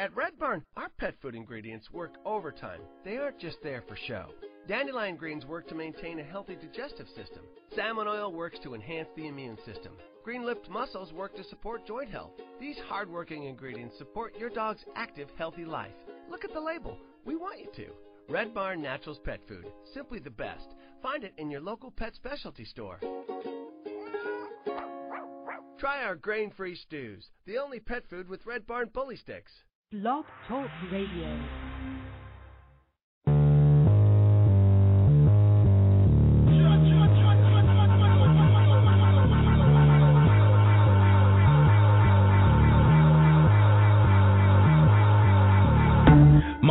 At Red Barn, our pet food ingredients work overtime. They aren't just there for show. Dandelion greens work to maintain a healthy digestive system. Salmon oil works to enhance the immune system. Green lipped mussels work to support joint health. These hardworking ingredients support your dog's active, healthy life. Look at the label. We want you to. Red Barn Naturals Pet Food. Simply the best. Find it in your local pet specialty store. Try our grain free stews, the only pet food with Red Barn bully sticks. Blog Talk Radio.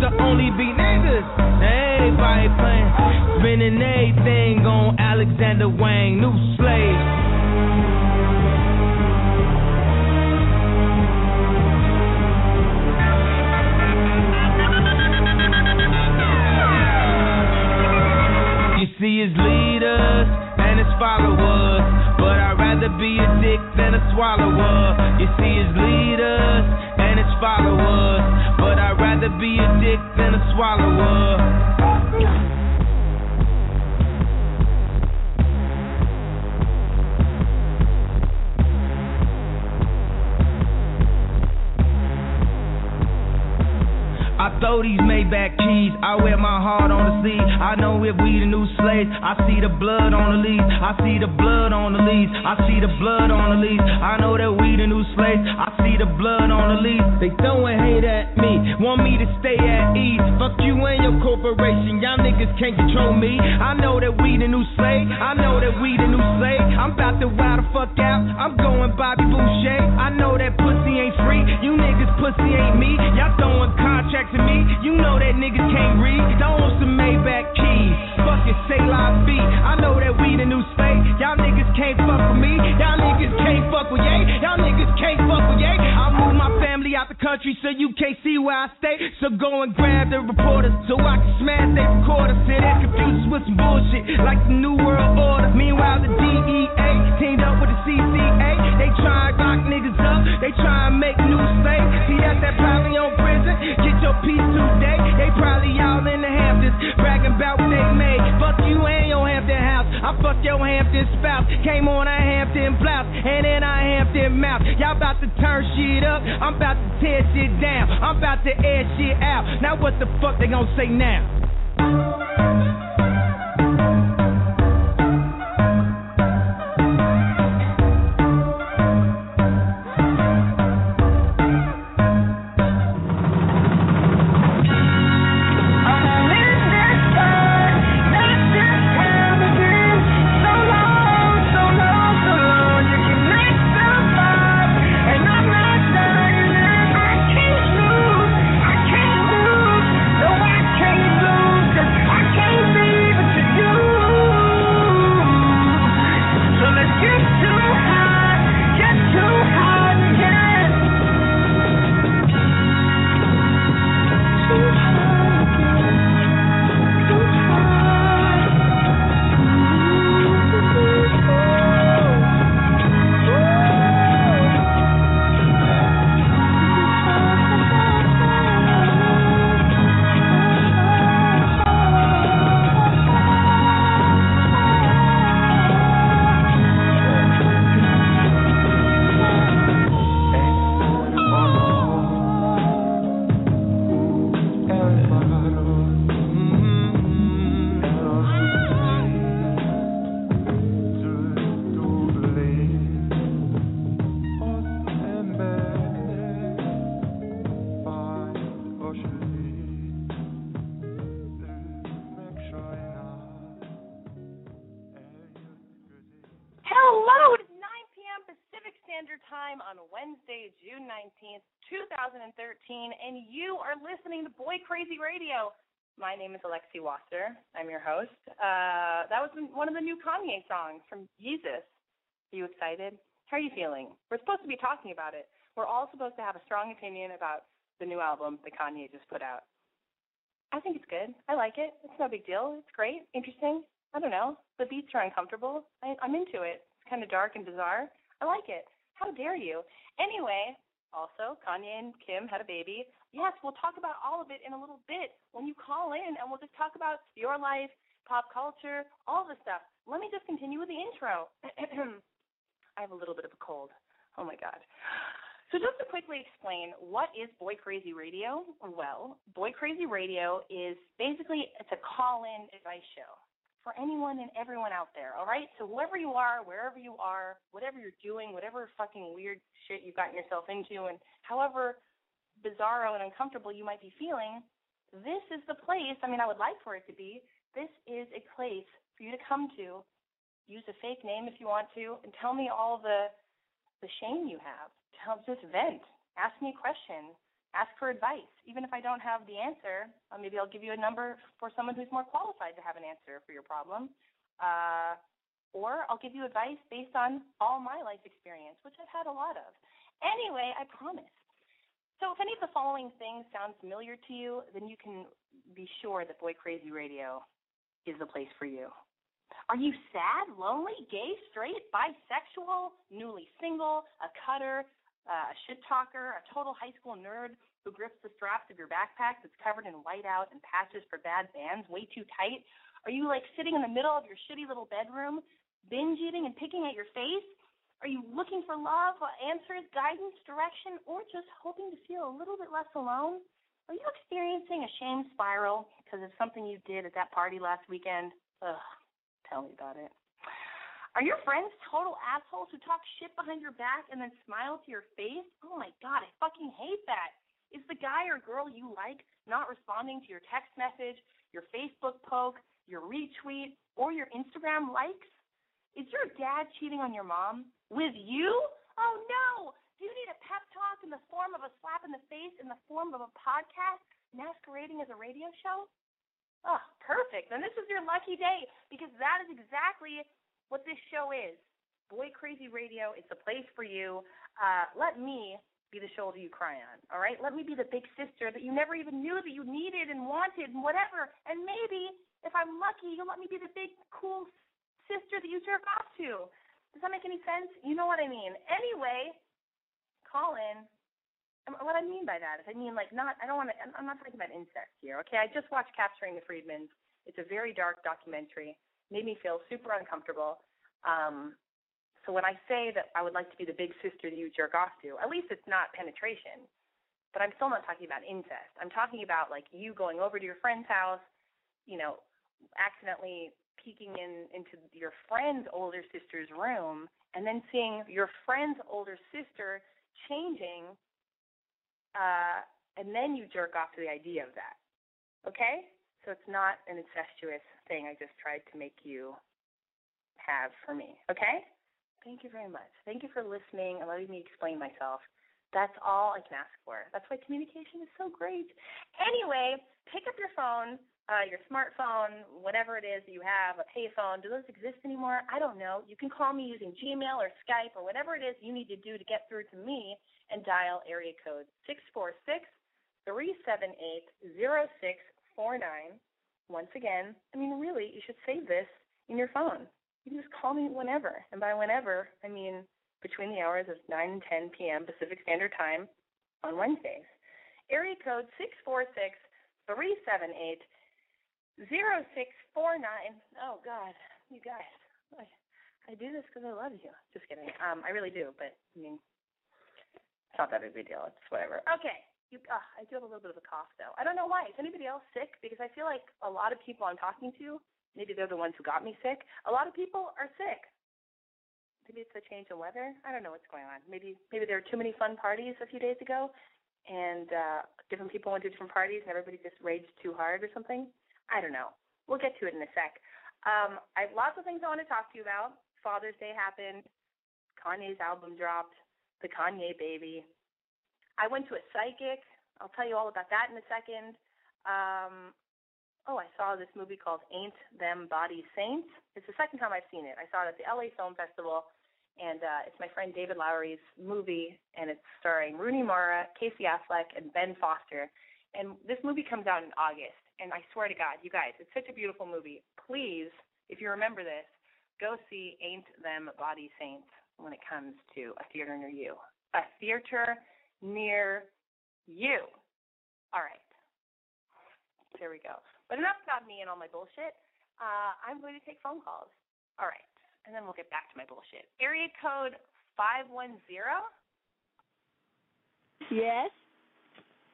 Used to only be niggas, everybody playing, spending everything on Alexander Wang, new slave. You see his leaders and his followers, but rather be a dick than a swallower. You see his leaders and his followers, but I'd rather be a dick than a swallower. I throw these Maybach keys, I wear my heart on the sleeve. I know if we the new slaves, I see the blood on the leaves. I see the blood on the leaves. I see the blood on the leaves. I know that we the new slaves, I see the blood on the leaves. They throwing hate at me, want me to stay at ease. Fuck you and your corporation, y'all niggas can't control me. I know that we the new slave, I know that we the new slave. I'm about to wild the fuck out, I'm going Bobby Boucher. I know that pussy ain't free, you niggas pussy ain't me. Y'all throwing contracts at me, you know that niggas can't read. Don't want some Maybach keys, fuck it, say live beat. I know that we the new slave, y'all niggas can't fuck with me. Y'all country so you can't see where I stay. So go and grab the reporters so I can smash their recorders. Sit and confuse us with some bullshit like the New World Order. Meanwhile, the DEA teamed up with the CCA. They try and lock niggas up, they try and make new slaves. See, that's that probably on prison. Get your piece today. They probably all in the Hamptons bragging about what they made. Fuck you and your Hampton house. I fuck your Hampton spouse. Came on a Hampton blouse and then I Hampton mouth. Y'all about to turn shit up. I'm about to tear shit down. I'm about to air shit out. Now what the fuck they gonna say now? And you are listening to Boy Crazy Radio. My name is Alexi Wasser. I'm your host. Uh, that was one of the new Kanye songs from Yeezus. Are you excited? How are you feeling? We're supposed to be talking about it. We're all supposed to have a strong opinion about the new album that Kanye just put out. I think it's good. I like it. It's no big deal. It's great, interesting. I don't know. The beats are uncomfortable. I, I'm into it. It's kind of dark and bizarre. I like it. How dare you? Anyway, also, Kanye and Kim had a baby. Yes, we'll talk about all of it in a little bit when you call in, and we'll just talk about your life, pop culture, all the stuff. Let me just continue with the intro. I have a little bit of a cold. Oh my God. So just to quickly explain, what is Boy Crazy Radio? Well, Boy Crazy Radio is basically it's a call-in advice show for anyone and everyone out there, all right? So whoever you are, wherever you are, whatever you're doing, whatever fucking weird shit you've gotten yourself into, and however bizarro and uncomfortable you might be feeling, this is the place. I mean, I would like for it to be. This is a place for you to come to. Use a fake name if you want to, and tell me all the the shame you have. Tell just vent. Ask me a question ask for advice. Even if I don't have the answer, uh, maybe I'll give you a number for someone who's more qualified to have an answer for your problem. Uh, or I'll give you advice based on all my life experience, which I've had a lot of. Anyway, I promise. So if any of the following things sound familiar to you, then you can be sure that Boy Crazy Radio is the place for you. Are you sad, lonely, gay, straight, bisexual, newly single, a cutter, uh, a shit talker, a total high school nerd who grips the straps of your backpack that's covered in whiteout and patches for bad bands way too tight? Are you like sitting in the middle of your shitty little bedroom, binge eating and picking at your face? Are you looking for love, answers, guidance, direction, or just hoping to feel a little bit less alone? Are you experiencing a shame spiral because of something you did at that party last weekend? Ugh, tell me about it. Are your friends total assholes who talk shit behind your back and then smile to your face? Oh my god, I fucking hate that. Is the guy or girl you like not responding to your text message, your Facebook poke, your retweet, or your Instagram likes? Is your dad cheating on your mom? With you? Oh no! Do you need a pep talk in the form of a slap in the face in the form of a podcast masquerading as a radio show? Oh, perfect. Then this is your lucky day because that is exactly what this show is. Boy Crazy Radio, it's a place for you. Uh, let me be the shoulder you cry on, all right? Let me be the big sister that you never even knew that you needed and wanted and whatever. And maybe, if I'm lucky, you'll let me be the big, cool sister that you jerk off to. Does that make any sense? You know what I mean. Anyway, call in. What I mean by that is, I mean like not. I don't want to. I'm not talking about incest here. Okay, I just watched Capturing the Friedmans. It's a very dark documentary made me feel super uncomfortable. Um, so when I say that I would like to be the big sister that you jerk off to, at least it's not penetration. But I'm still not talking about incest. I'm talking about like you going over to your friend's house, you know, accidentally peeking in into your friend's older sister's room and then seeing your friend's older sister changing uh and then you jerk off to the idea of that. Okay? So it's not an incestuous thing I just tried to make you have for me. Okay? Thank you very much. Thank you for listening and letting me explain myself. That's all I can ask for. That's why communication is so great. Anyway, pick up your phone, uh, your smartphone, whatever it is that you have, a payphone. Do those exist anymore? I don't know. You can call me using Gmail or Skype or whatever it is you need to do to get through to me and dial area code six four six three seven eight zero six four nine. Once again, I mean, really, you should save this in your phone. You can just call me whenever, and by whenever, I mean between the hours of 9 and 10 p.m. Pacific Standard Time on Wednesdays. Area code six four six three seven eight zero six four nine. Oh God, you guys, I, I do this because I love you. Just kidding. Um, I really do, but I mean, it's not that big a deal. It's whatever. Okay. You, uh, I do have a little bit of a cough though. I don't know why. Is anybody else sick? Because I feel like a lot of people I'm talking to, maybe they're the ones who got me sick. A lot of people are sick. Maybe it's a change in weather. I don't know what's going on. Maybe maybe there were too many fun parties a few days ago, and uh, different people went to different parties, and everybody just raged too hard or something. I don't know. We'll get to it in a sec. Um, I have lots of things I want to talk to you about. Father's Day happened. Kanye's album dropped. the Kanye baby. I went to a psychic. I'll tell you all about that in a second. Um, oh, I saw this movie called Ain't Them Body Saints. It's the second time I've seen it. I saw it at the LA Film Festival, and uh, it's my friend David Lowery's movie, and it's starring Rooney Mara, Casey Affleck, and Ben Foster. And this movie comes out in August, and I swear to God, you guys, it's such a beautiful movie. Please, if you remember this, go see Ain't Them Body Saints when it comes to a theater near you. A theater near you. All right. There we go. But enough about me and all my bullshit. Uh, I'm going to take phone calls. All right. And then we'll get back to my bullshit. Area code 510. Yes.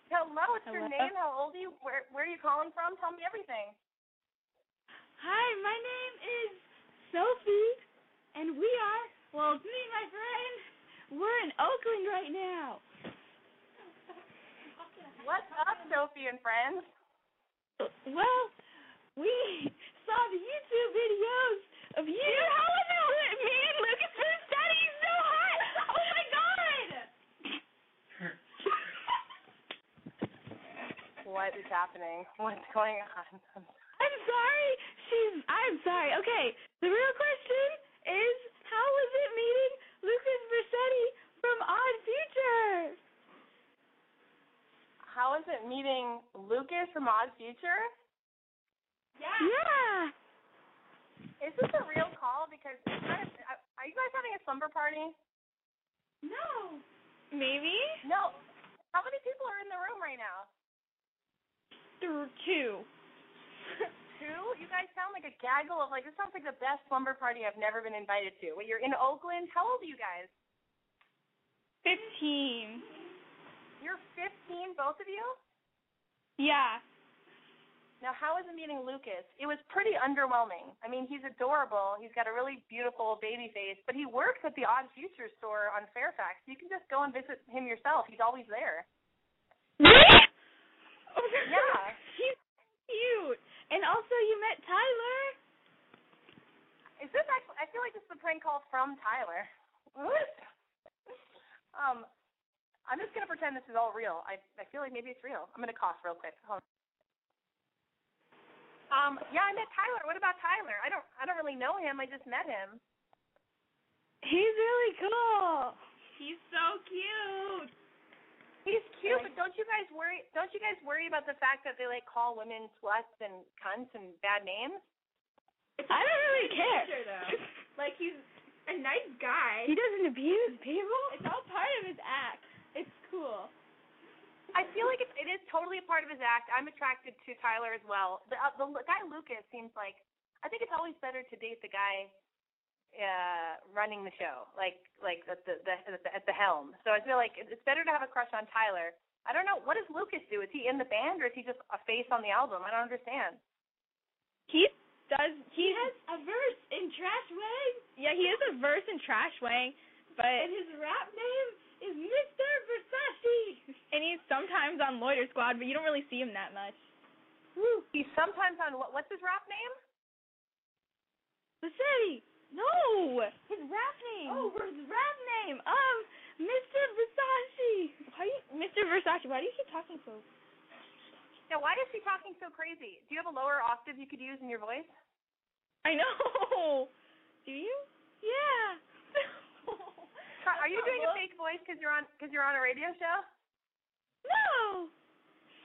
Hello, what's your name? How old are you? Where where are you calling from? Tell me everything. Hi, my name is Sophie, and we are, well, it's me and my friend. We're in Oakland right now. What's up, Sophie and friends? Well, we saw the YouTube videos of you. How was it? Me and Lucas for the study so hot. Oh my god. What is happening? What's going on? I'm sorry. She's. I'm sorry. Okay. The real question is, how was it meeting Lucas Vercetti from Odd Future? How is it meeting Lucas from Odd Future? Yeah. Yeah. Is this a real call? Because it's kind of, uh, are you guys having a slumber party? No. Maybe. No. How many people are in the room right now? Th- two. Two? You guys sound like a gaggle of like. This sounds like the best slumber party I've never been invited to. Wait, you're in Oakland. How old are you guys? Fifteen. You're 15, both of you. Yeah. Now, how was it meeting Lucas? It was pretty underwhelming. I mean, he's adorable. He's got a really beautiful baby face, but he works at the Odd Future store on Fairfax. You can just go and visit him yourself. He's always there. Really? Yeah. He's cute. And also, you met Tyler. Is this actually? I feel like this is a prank call from Tyler. What? Um, I'm just gonna pretend this is all real. I I feel like maybe it's real. I'm gonna cough real quick. Hold on. Um, yeah, I met Tyler. What about Tyler? I don't I don't really know him. I just met him. He's really cool. He's so cute. He's cute, but don't you guys worry? Don't you guys worry about the fact that they like call women sluts and cunts and bad names? I don't really care. Like he's a nice guy. He doesn't abuse people. It's all part of his act. It's cool. I feel like it's, it is totally a part of his act. I'm attracted to Tyler as well. The uh, the guy Lucas seems like I think it's always better to date the guy uh running the show, like like at the, the at the at the helm. So I feel like it's better to have a crush on Tyler. I don't know what does Lucas do? Is he in the band or is he just a face on the album? I don't understand. He does. He He has a verse in Trashwang, yeah. He has a verse in Trashwang, but and his rap name is Mr. Versace. and he's sometimes on Loiter Squad, but you don't really see him that much. Woo. He's sometimes on what? What's his rap name? Versace. No, his rap name. Oh, his rap name. Um, Mr. Versace. why you, Mr. Versace? Why do you keep talking so? Yeah, why is he talking so crazy? Do you have a lower octave you could use in your voice? I know. Do you? Yeah. Are you doing a fake voice because you're on because you're on a radio show? No.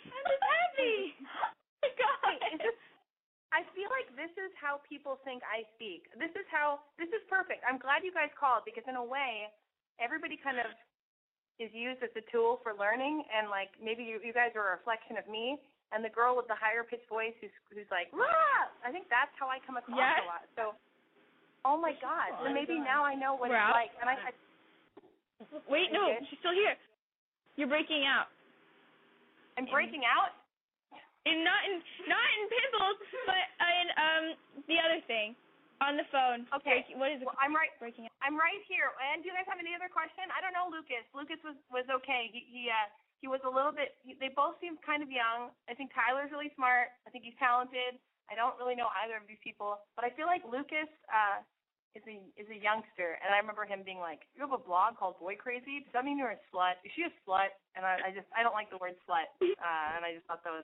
I'm just happy. oh my God. Wait, is this, I feel like this is how people think I speak. This is how this is perfect. I'm glad you guys called because in a way, everybody kind of is used as a tool for learning, and like maybe you, you guys are a reflection of me. And the girl with the higher pitched voice who's who's like, Rah! I think that's how I come across Yes. a lot. So, oh my god. So maybe now I know what We're it's out. like. And I, I Wait, no, she's still here. You're breaking out. I'm breaking out. In not in not in pimples, but in um the other thing on the phone. Okay. What is it? Well, I'm right. breaking out. I'm right here. And do you guys have any other question? I don't know, Lucas. Lucas was was okay. He he uh he was a little bit. He, they both seem kind of young. I think Tyler's really smart. I think he's talented. I don't really know either of these people, but I feel like Lucas uh is a is a youngster, and I remember him being like, "You have a blog called Boy Crazy. Does that mean you're a slut? Is she a slut?" And I, I just I don't like the word slut, uh, and I just thought that was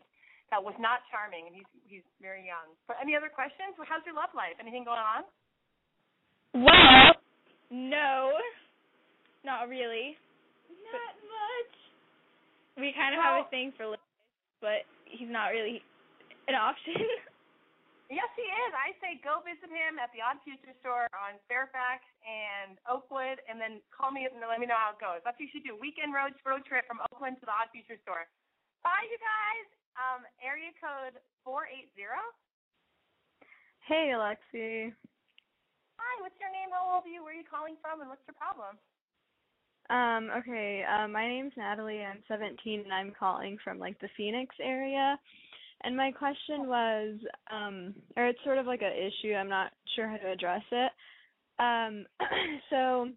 that was not charming. And he's he's very young. But any other questions? How's your love life? Anything going on? Well, no, not really. Not much. We kind of have a thing for Lewis, but he's not really an option. Yes, he is. I say go visit him at the Odd Future store on Fairfax and Oakwood, and then call me and let me know how it goes. That's what you should do. Weekend road road trip from Oakland to the Odd Future store. Bye, you guys. Um, area code four eight zero. Hey, Alexi. Hi, what's your name? How old are you? Where are you calling from? And what's your problem? Um, okay, uh, my name's Natalie. I'm 17 and I'm calling from like the Phoenix area. And my question was, um, or it's sort of like an issue. I'm not sure how to address it. Um, so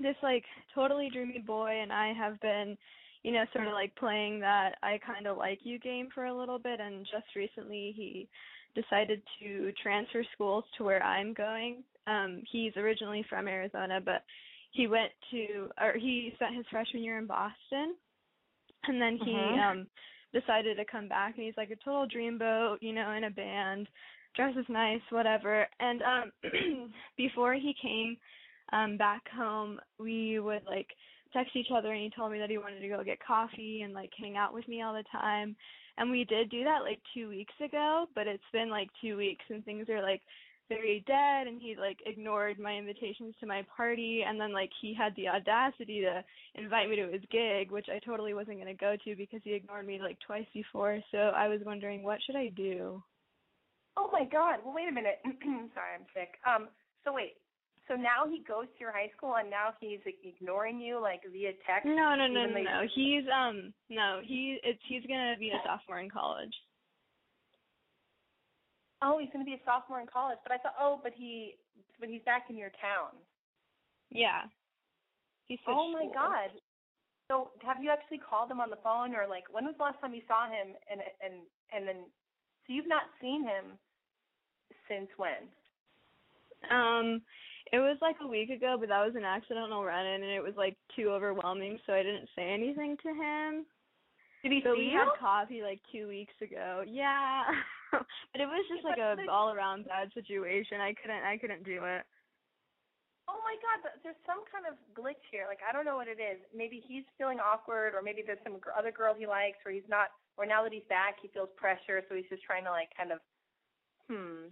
this like totally dreamy boy and I have been, you know, sort of like playing that I kind of like you game for a little bit. And just recently he decided to transfer schools to where I'm going. Um, he's originally from Arizona, but he went to, or he spent his freshman year in Boston, and then he Mhm. um decided to come back and he's like a total dreamboat, you know, in a band, dresses nice, whatever. And um before he came um back home, we would like text each other and he told me that he wanted to go get coffee and like hang out with me all the time. And we did do that like 2 weeks ago, but it's been like 2 weeks and things are like very dead and he like ignored my invitations to my party and then like he had the audacity to invite me to his gig which I totally wasn't going to go to because he ignored me like twice before so I was wondering what should I do Oh my God. Well, wait a minute. Sorry, I'm sick. Um. So wait. So now he goes to your high school and now he's like, ignoring you like via text. No no no no, no he's um no he it's he's going to be a sophomore in college Oh, he's going to be a sophomore in college. But I thought, oh, but he, but he's back in your town. yeah he switched Oh my. God. So have you actually called him on the phone or like when was the last time you saw him and and and then so you've not seen him since when? Um, it was like a week ago, but that was an accidental run-in, and it was like too overwhelming, so I didn't say anything to him. Did he But see we you? had coffee like two weeks ago. Yeah, but it was just like a all-around bad situation. I couldn't, I couldn't do it. Oh my God, th- there's some kind of glitch here. Like I don't know what it is. Maybe he's feeling awkward, or maybe there's some other girl he likes, or he's not, or now that he's back, he feels pressure, so he's just trying to like kind of, hmm,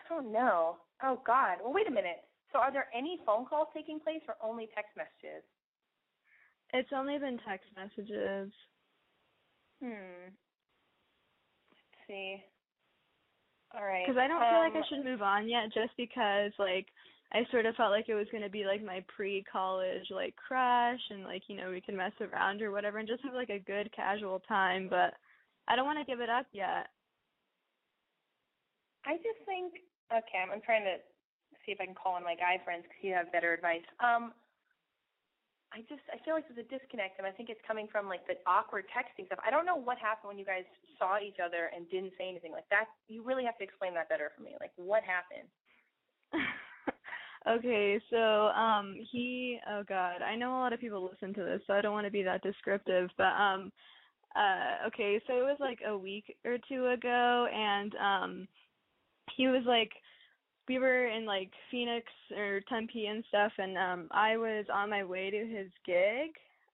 I don't know. Oh God. Well, wait a minute. So are there any phone calls taking place, or only text messages? It's only been text messages. Hmm. Let's see. All right. Because I don't feel like I Um, should move on yet, just because like I sort of felt like it was gonna be like my pre-college like crush, and like you know we could mess around or whatever, and just have like a good casual time. But I don't want to give it up yet. I just think okay. I'm, I'm trying to see if I can call of my guy friends because you have better advice. Um, I just I feel like there's a disconnect, and I think it's coming from like the awkward texting stuff. I don't know what happened when you guys saw each other and didn't say anything like that. You really have to explain that better for me. Like what happened? okay, so um he oh god, I know a lot of people listen to this, so I don't want to be that descriptive, but um uh okay, so it was like a week or two ago and um he was like we were in like Phoenix or Tempe and stuff and um I was on my way to his gig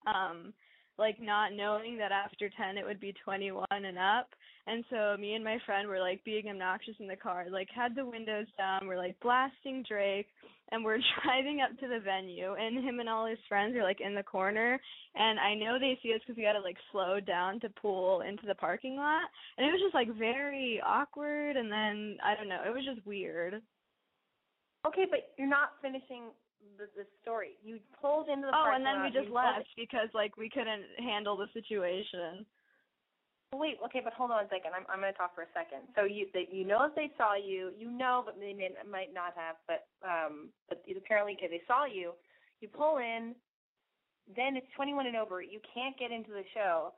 um like not knowing that after 10 it would be 21 and up. And so me and my friend were like being obnoxious in the car like had the windows down we're like blasting Drake and we're driving up to the venue and him and all his friends are like in the corner. And I know they see us because we to like slow down to pull into the parking lot. And it was just like very awkward and then I don't know it was just weird Okay, but you're not finishing the, the story. You pulled into the oh and then we just left because like we couldn't handle the situation Wait, okay, but hold on a second. I'm I'm going to talk for a second. So you that you know if they saw you, you know, but they may, might not have. But um, but apparently, okay, they saw you. You pull in, then it's 21 and over. You can't get into the show,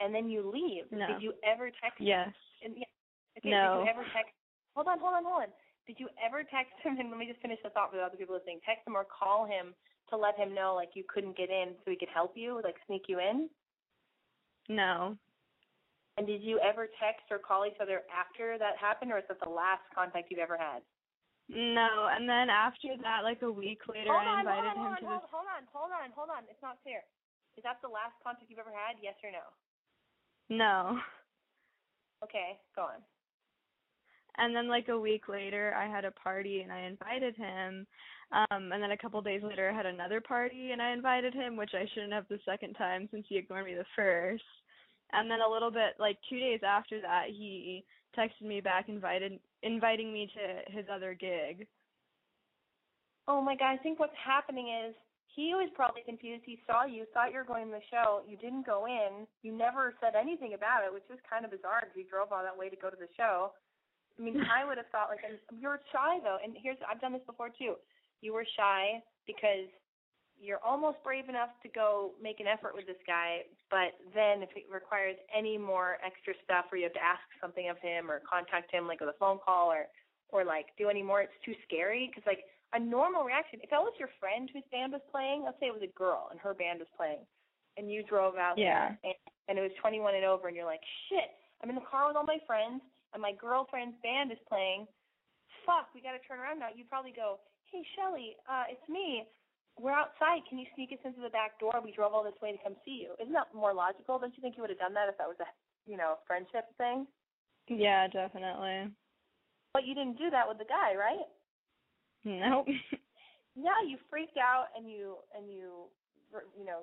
and then you leave. No. Did you ever text? yes And, yeah, okay, No. Did you ever text? Hold on, hold on, hold on. Did you ever text him? And let me just finish the thought for the other people listening. Text him or call him to let him know like you couldn't get in, so he could help you, like sneak you in. No. And did you ever text or call each other after that happened, or is that the last contact you've ever had? No, and then after that, like a week later, hold I invited hold on, him to hold, this. hold on, hold on, hold on. It's not clear. Is that the last contact you've ever had? Yes or no? No. Okay, go on. And then like a week later, I had a party and I invited him. Um, and then a couple days later, I had another party and I invited him, which I shouldn't have the second time since he ignored me the first. And then a little bit, like two days after that, he texted me back, invited inviting me to his other gig. Oh my god, I think what's happening is he was probably confused. He saw you, thought you were going to the show. You didn't go in. You never said anything about it, which is kind of bizarre because you drove all that way to go to the show. I mean, I would have thought like you're shy though, and here's I've done this before too. You were shy because you're almost brave enough to go make an effort with this guy, but then if it requires any more extra stuff where you have to ask something of him or contact him like with a phone call or or like do any more, it's too scary because like a normal reaction. If that was your friend whose band was playing, let's say it was a girl and her band was playing, and you drove out Yeah. there and, and it was 21 and over, and you're like, shit, I'm in the car with all my friends and my girlfriend's band is playing. Fuck, we got to turn around now. You'd probably go, hey Shelly, uh, it's me. We're outside. Can you sneak us into the back door? We drove all this way to come see you. Isn't that more logical? Don't you think you would have done that if that was a, you know, friendship thing? Yeah, definitely. But you didn't do that with the guy, right? Nope. yeah, you freaked out and you and you you know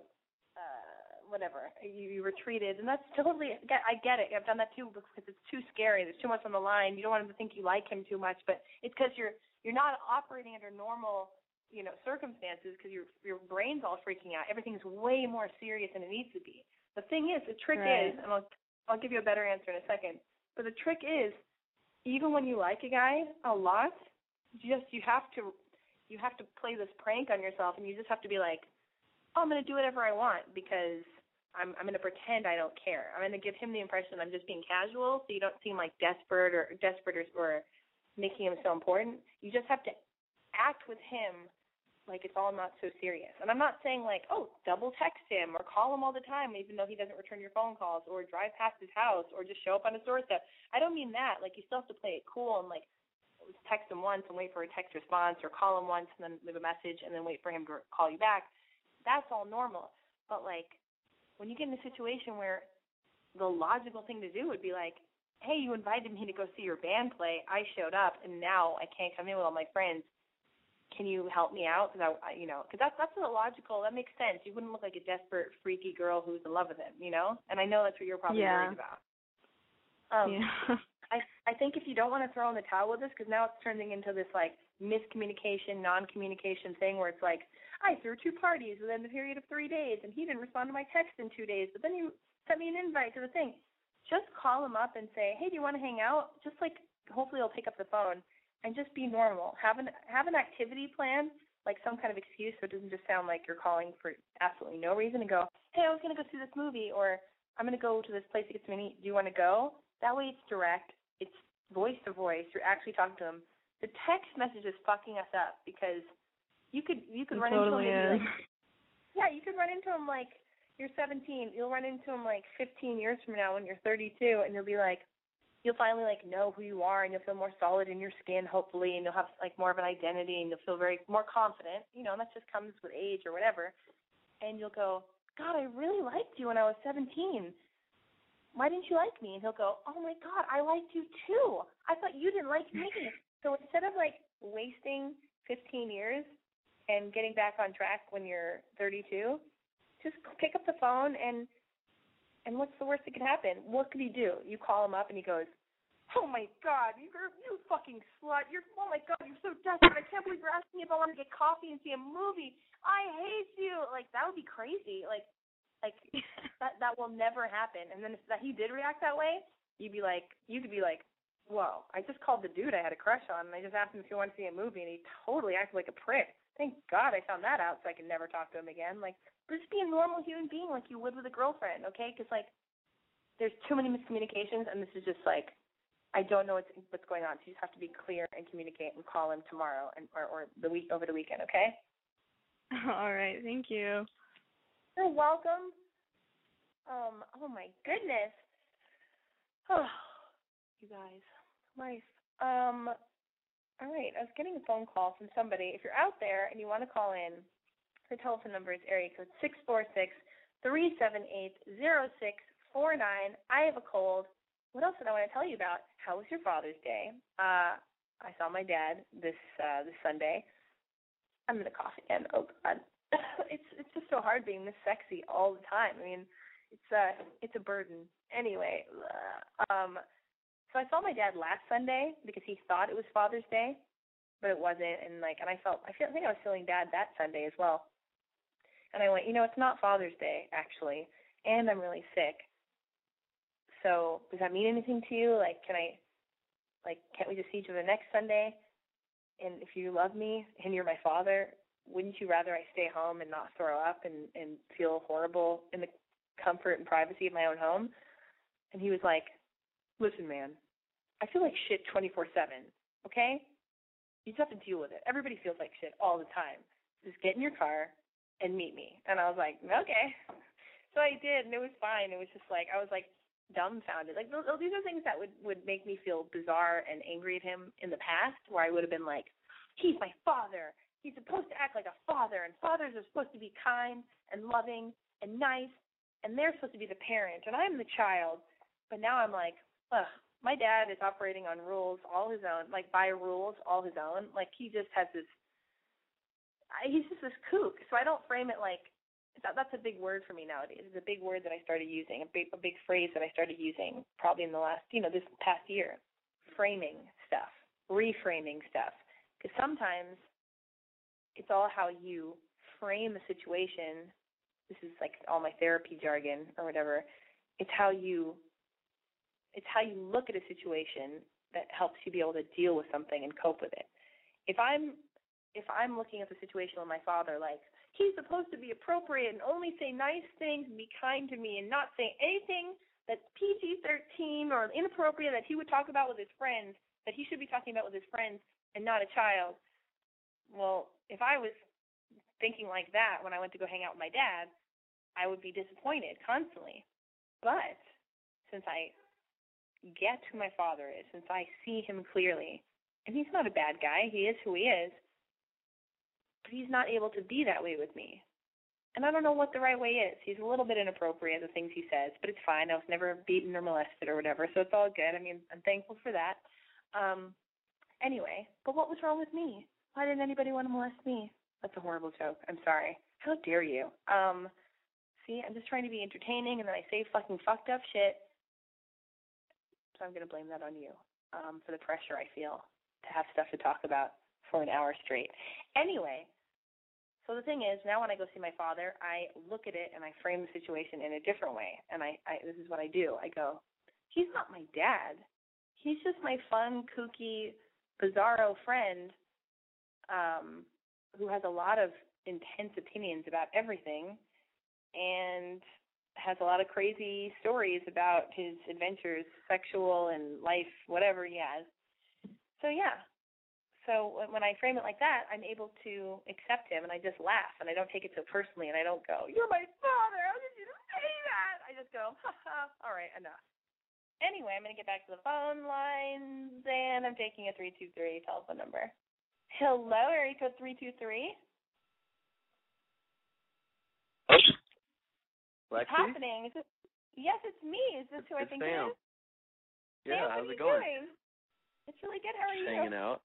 uh whatever you, you retreated and that's totally I get it. I've done that too because it's too scary. There's too much on the line. You don't want him to think you like him too much but it's because you're you're not operating under normal you know circumstances because your your brain's all freaking out. Everything's way more serious than it needs to be. The thing is the trick Right. is and I'll I'll give you a better answer in a second but the trick is even when you like a guy a lot just you have to you have to play this prank on yourself and you just have to be like oh, I'm going to do whatever I want because I'm I'm going to pretend I don't care. I'm going to give him the impression I'm just being casual so you don't seem like desperate or desperate or, or making him so important. You just have to act with him like it's all not so serious. And I'm not saying like, oh, double text him or call him all the time even though he doesn't return your phone calls or drive past his house or just show up on his doorstep. I don't mean that. Like you still have to play it cool and like text him once and wait for a text response or call him once and then leave a message and then wait for him to call you back. That's all normal. But like when you get in a situation where the logical thing to do would be like, hey, you invited me to go see your band play. I showed up, and now I can't come in with all my friends. Can you help me out? Because I, I, you know, because that's that's the logical. That makes sense. You wouldn't look like a desperate, freaky girl who's in love with him, you know. And I know that's what you're probably Yeah. worried about. Um, yeah. I I think if you don't want to throw in the towel with this, because now it's turning into this like miscommunication, non-communication thing where it's like I threw two parties within the period of three days, and he didn't respond to my text in two days, but then he sent me an invite to the thing. Just call him up and say, hey, do you want to hang out? Just like hopefully he'll pick up the phone and just be normal. Have an have an activity plan, like some kind of excuse, so it doesn't just sound like you're calling for absolutely no reason. And go, hey, I was gonna go see this movie, or I'm gonna go to this place to get something to eat. Do you want to go? That way it's direct. It's voice to voice. You're actually talking to him. The text message is fucking us up because you could you could It run totally into him like yeah, you could run into him like you're 17. You'll run into him like 15 years from now when you're 32, and you'll be like, you'll finally like know who you are, and you'll feel more solid in your skin, hopefully, and you'll have like more of an identity, and you'll feel very more confident. You know, and that just comes with age or whatever. And you'll go, God, I really liked you when I was 17. Why didn't you like me? And he'll go, Oh my God, I liked you too. I thought you didn't like me. so instead of like wasting 15 years and getting back on track when you're 32, just pick up the phone and and what's the worst that could happen? What could he do? You call him up and he goes, "Oh my God, you're you fucking slut! You're oh my God, you're so desperate! I can't believe you're asking me if I want to get coffee and see a movie. I hate you!" Like that would be crazy. Like like that that will never happen. And then if that he did react that way, you'd be like, you could be like, "Whoa, I just called the dude I had a crush on, and I just asked him if he wanted to see a movie, and he totally acted like a prick." Thank God I found that out so I can never talk to him again. Like, just be a normal human being like you would with a girlfriend, okay? Because like, there's too many miscommunications, and this is just like I don't know what's what's going on. So you just have to be clear and communicate and call him tomorrow and or, or the week over the weekend, okay? All right, thank you. You're welcome. Um, oh my goodness. Oh, you guys, life. Um, all right. I was getting a phone call from somebody. If you're out there and you want to call in, her telephone number is area code six four six three seven eight zero six four nine. I have a cold. What else did I want to tell you about? How was your Father's Day? Uh, I saw my dad this uh, this Sunday. I'm gonna cough again. Oh God, it's it's just so hard being this sexy all the time. I mean, it's uh it's a burden. Anyway, uh, um, so I saw my dad last Sunday because he thought it was Father's Day, but it wasn't. And like, and I felt I feel I think I was feeling bad that Sunday as well. And I went, you know, it's not Father's Day actually, and I'm really sick. So does that mean anything to you? Like, can I, like, can't we just see each other next Sunday? And if you love me and you're my father, wouldn't you rather I stay home and not throw up and and feel horrible in the comfort and privacy of my own home? And he was like, listen, man, I feel like shit 24 7, okay? You just have to deal with it. Everybody feels like shit all the time. Just get in your car and meet me. And I was like, okay. So I did, and it was fine. It was just like, I was like, dumbfounded. Like these are things that would would make me feel bizarre and angry at him in the past, where I would have been like, "He's my father. He's supposed to act like a father, and fathers are supposed to be kind and loving and nice, and they're supposed to be the parent, and I'm the child." But now I'm like, ugh. My dad is operating on rules all his own, like by rules all his own. Like he just has this. He's just this kook. So I don't frame it like that, that's a big word for me nowadays. It's a big word that I started using, a big a big phrase that I started using probably in the last, you know, this past year. Framing stuff, reframing stuff. Because sometimes it's all how you frame a situation. This is like all my therapy jargon or whatever. It's how you it's how you look at a situation that helps you be able to deal with something and cope with it. If I'm if I'm looking at the situation with my father like he's supposed to be appropriate and only say nice things and be kind to me and not say anything that's PG 13 or inappropriate that he would talk about with his friends, that he should be talking about with his friends and not a child. Well, if I was thinking like that when I went to go hang out with my dad, I would be disappointed constantly. But since I get who my father is, since I see him clearly, and he's not a bad guy, he is who he is, but he's not able to be that way with me. And I don't know what the right way is. He's a little bit inappropriate, the things he says, but it's fine. I was never beaten or molested or whatever, so it's all good. I mean, I'm thankful for that. Um, anyway, but what was wrong with me? Why didn't anybody want to molest me? That's a horrible joke. I'm sorry. How dare you? Um, see, I'm just trying to be entertaining, and then I say fucking fucked up shit. So I'm gonna blame that on you um, for the pressure I feel to have stuff to talk about for an hour straight. Anyway, so the thing is, now when I go see my father, I look at it and I frame the situation in a different way. And I, I this is what I do. I go, he's not my dad. He's just my fun, kooky, bizarro friend um, who has a lot of intense opinions about everything and has a lot of crazy stories about his adventures, sexual and life, whatever he has. So yeah, so when I frame it like that, I'm able to accept him, and I just laugh, and I don't take it so personally, and I don't go, "You're my father. How did you say that?" I just go, "Ha ha. All right, enough." Anyway, I'm gonna get back to the phone lines, and I'm taking a three two three telephone number. Hello, area three two three. What's happening? Is it? Yes, it's me. Is this who I think Sam. it is? Yeah, Sam, how's it going? Doing? It's really good. How are Just you? hanging out.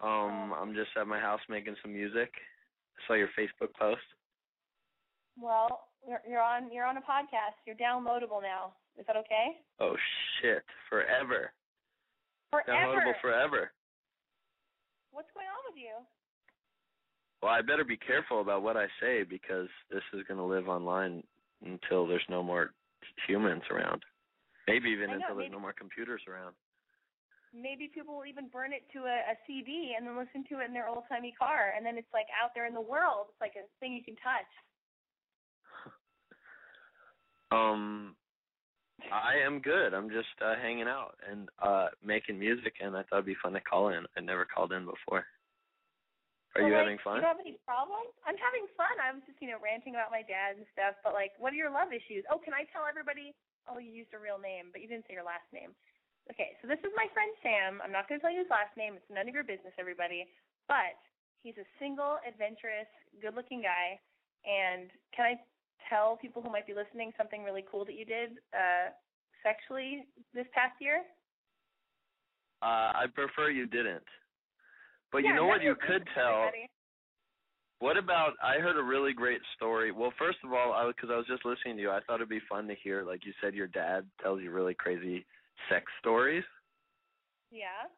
Um, I'm just at my house making some music. I saw your Facebook post. Well, you're, you're on you're on a podcast. You're downloadable now. Is that okay? Oh shit! Forever. Forever. Downloadable forever. What's going on with you? Well, I better be careful about what I say because this is going to live online until there's no more humans around. Maybe even know, until there's no more computers around. Maybe people will even burn it to a, a CD and then listen to it in their old timey car, and then it's like out there in the world. It's like a thing you can touch. Um, I am good. I'm just uh hanging out and uh making music and I thought it'd be fun to call in. I never called in before. Are Well, you like, having fun? You don't have any problems? I'm having fun. I was just, you know, ranting about my dad and stuff. But like, what are your love issues? Oh, can I tell everybody? Oh, you used a real name, but you didn't say your last name. Okay, so this is my friend Sam. I'm not going to tell you his last name. It's none of your business, everybody. But he's a single, adventurous, good-looking guy. And can I tell people who might be listening something really cool that you did uh, sexually this past year? Uh I prefer you didn't. But Yeah, you know what you could tell? What about? I heard a really great story. Well, first of all, I because I was just listening to you, I thought it'd be fun to hear. Like you said, your dad tells you really crazy sex stories. Yeah.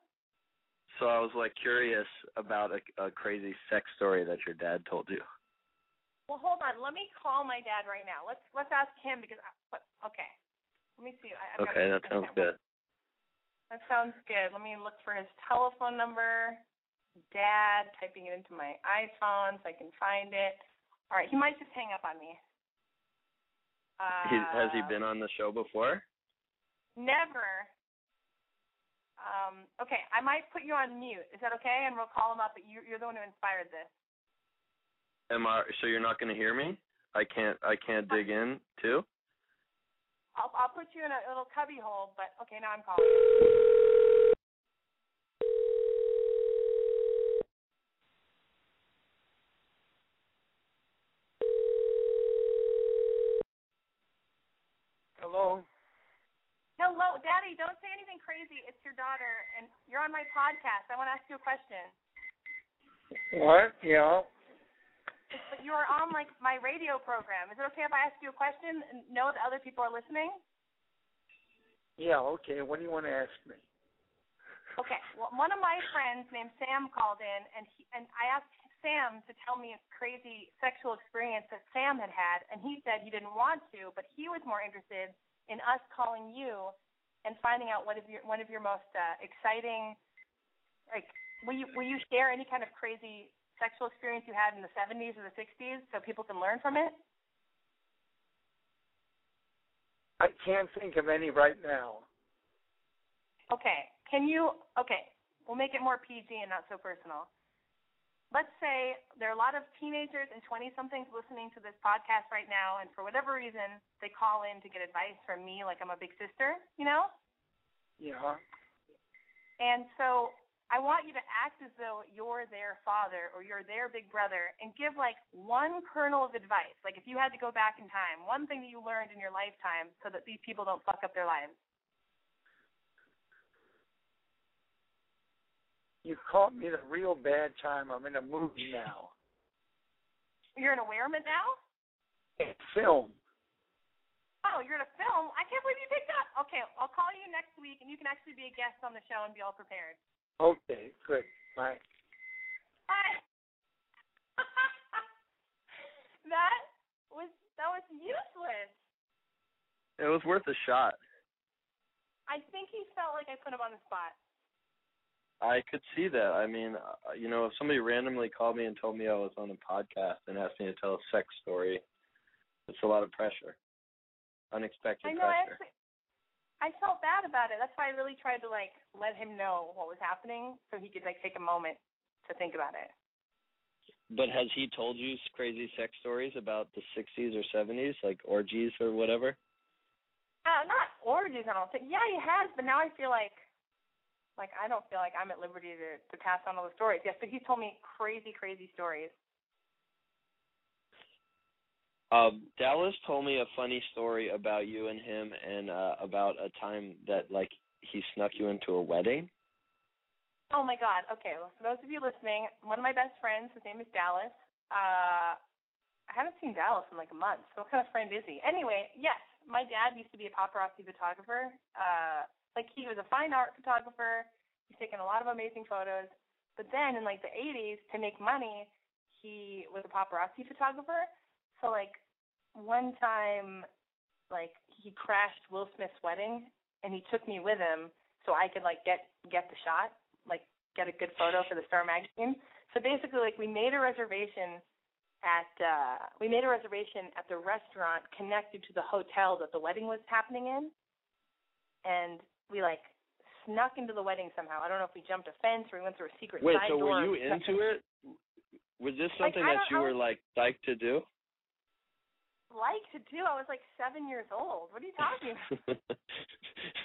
So I was like curious about a, a crazy sex story that your dad told you. Well, hold on. Let me call my dad right now. Let's let's ask him because I, okay. Let me see. I, Okay, that sounds good. That sounds good. Let me look for his telephone number. Dad, typing it into my iPhone so I can find it. All right, he might just hang up on me. Uh, He, has he been on the show before? Never. Um, okay, I might put you on mute. Is that okay? And we'll call him up. But you, you're the one who inspired this. Am I? So you're not going to hear me? I can't. I can't dig in too. I'll I'll put you in a little cubby hole. But okay, now I'm calling. Hello. Hello, Daddy. Don't say anything crazy. It's your daughter, and you're on my podcast. I want to ask you a question. What? Yeah. But you are on like my radio program. Is it okay if I ask you a question and know that other people are listening? Yeah. Okay. What do you want to ask me? Okay. Well, one of my friends named Sam called in, and he and I asked Sam to tell me a crazy sexual experience that Sam had had, and he said he didn't want to, but he was more interested in us calling you and finding out what of your one of your most uh, exciting, like, will you will you share any kind of crazy sexual experience you had in the 70s or the 60s so people can learn from it? I can't think of any right now. Okay. Can you? Okay. We'll make it more PG and not so personal. Let's say there are a lot of teenagers and 20 somethings listening to this podcast right now, and for whatever reason, they call in to get advice from me, like I'm a big sister, you know? Yeah. And so I want you to act as though you're their father or you're their big brother and give like one kernel of advice. Like if you had to go back in time, one thing that you learned in your lifetime so that these people don't fuck up their lives. You caught me at a real bad time. I'm in a movie now. You're in a Wehrman now? A film. Oh, you're in a film? I can't believe you picked up. Okay, I'll call you next week and you can actually be a guest on the show and be all prepared. Okay. Good. Bye. Bye. that was that was useless. It was worth a shot. I think he felt like I put him on the spot. I could see that. I mean, uh, you know, if somebody randomly called me and told me I was on a podcast and asked me to tell a sex story, it's a lot of pressure. Unexpected I know. I pressure. actually, I felt bad about it. That's why I really tried to like let him know what was happening, so he could like take a moment to think about it. But has he told you crazy sex stories about the 60s or 70s, like orgies or whatever? Uh, not orgies, I don't think. Yeah, he has, but now I feel like, like I don't feel like I'm at liberty to to pass on all the stories. Yes, but he's told me crazy, crazy stories. Um, Dallas told me a funny story about you and him, and uh, about a time that like he snuck you into a wedding. Oh my God. Okay. Well, for those of you listening, one of my best friends, his name is Dallas. Uh, I haven't seen Dallas in like a month. So what kind of friend is he? Anyway, yes, my dad used to be a paparazzi photographer. Uh, like he was a fine art photographer. He's taken a lot of amazing photos. But then in like the 80s, to make money, he was a paparazzi photographer. So like one time, like he crashed Will Smith's wedding, and he took me with him so I could like get get the shot, like get a good photo for the Star magazine. So basically, like we made a reservation at uh we made a reservation at the restaurant connected to the hotel that the wedding was happening in. and we like snuck into the wedding somehow. I don't know if we jumped a fence or we went through a secret Wait, side so door. were you into it? Was this something I that you were like psyched to do? Like to do. I was like seven years old. What are you talking about?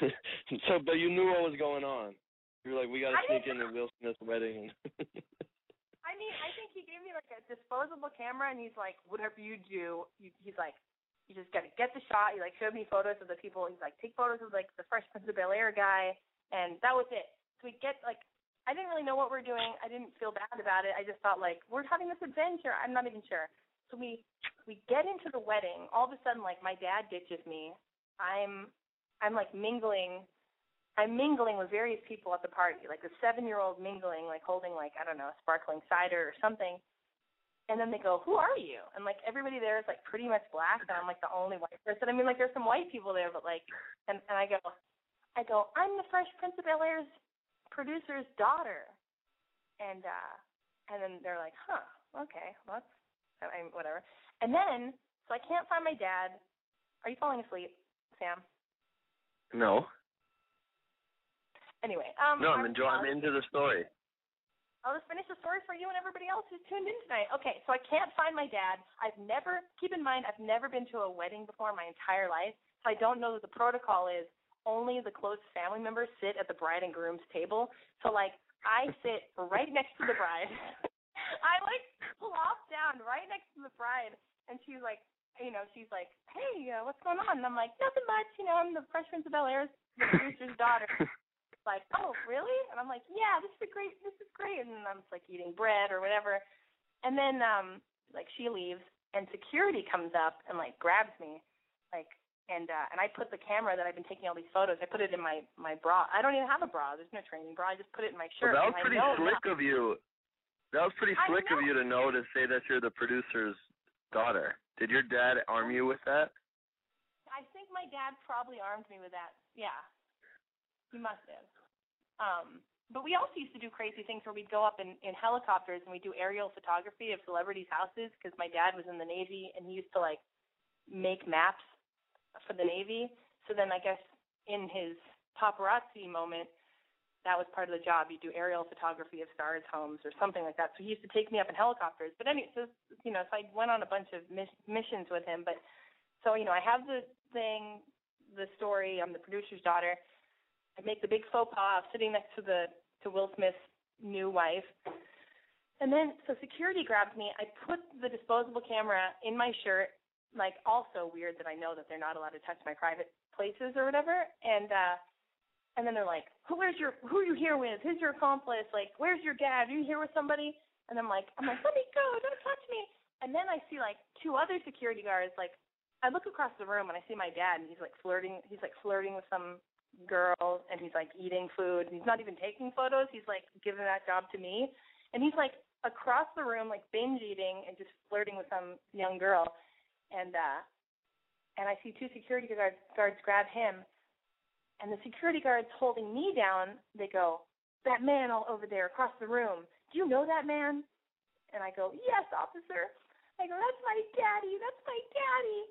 so, but you knew what was going on. You were like, we got to sneak into Will Smith's wedding. I mean, I think he gave me like a disposable camera, and he's like, whatever you do, you, he's like, you just gotta get the shot. He like showed me photos of the people. He's like, take photos of like the Fresh Prince of Bel Air guy, and that was it. So we get like, I didn't really know what we are doing. I didn't feel bad about it. I just thought like, we're having this adventure. I'm not even sure. So we we get into the wedding. All of a sudden, like my dad ditches me. I'm I'm like mingling I'm mingling with various people at the party, like the seven year old mingling, like holding like, I don't know, a sparkling cider or something. And then they go, Who are you? And like everybody there is like pretty much black and I'm like the only white person. I mean like there's some white people there but like and, and I go I go, I'm the Fresh Prince of Bel Air's producer's daughter and uh and then they're like, Huh, okay, well that's I mean, whatever. And then so I can't find my dad. Are you falling asleep, Sam? no, Anyway, um no, I'm enjoying. I'm into the story. I'll just finish the story for you and everybody else who's tuned in tonight. Okay, so I can't find my dad. I've never, keep in mind, I've never been to a wedding before in my entire life, so I don't know that the protocol is only the close family members sit at the bride and groom's table. So, like, I sit right next to the bride. I, like, plop down right next to the bride, and she's like, you know, she's like, hey, uh, what's going on? And I'm like, nothing much. You know, I'm the Fresh Prince of Bel Air's the producer's daughter like, oh, really? And I'm like, yeah, this is great. This is great. And I'm just like eating bread or whatever. And then um like she leaves and security comes up and like grabs me, like and uh and I put the camera that I've been taking all these photos. I put it in my my bra. I don't even have a bra. There's no training bra. I just put it in my shirt. Well, that was pretty slick of you. That was pretty slick of you to know to say that you're the producer's daughter. Did your dad arm you with that? I think my dad probably armed me with that. Yeah, he must have. Um, but we also used to do crazy things where we'd go up in, in helicopters and we'd do aerial photography of celebrities' houses because my dad was in the Navy and he used to like make maps for the Navy. So then I guess in his paparazzi moment, that was part of the job. You do aerial photography of stars' homes or something like that. So he used to take me up in helicopters. But anyway, so you know, so I went on a bunch of miss- missions with him. But so you know, I have the thing, the story. I'm the producer's daughter. I make the big faux pas of sitting next to the to Will Smith's new wife. And then so security grabs me. I put the disposable camera in my shirt. Like also weird that I know that they're not allowed to touch my private places or whatever. And uh and then they're like, Who where's your who are you here with? Who's your accomplice? Like, where's your dad? Are you here with somebody? And I'm like, I'm like, let me go, don't touch me. And then I see like two other security guards. Like, I look across the room and I see my dad, and he's like flirting. He's like flirting with some girl, and he's like eating food. He's not even taking photos. He's like giving that job to me, and he's like across the room, like binge eating and just flirting with some young girl. And uh, and I see two security guards guards grab him, and the security guards holding me down. They go, that man all over there across the room. Do you know that man? And I go, yes, officer. I go, that's my daddy. That's my daddy.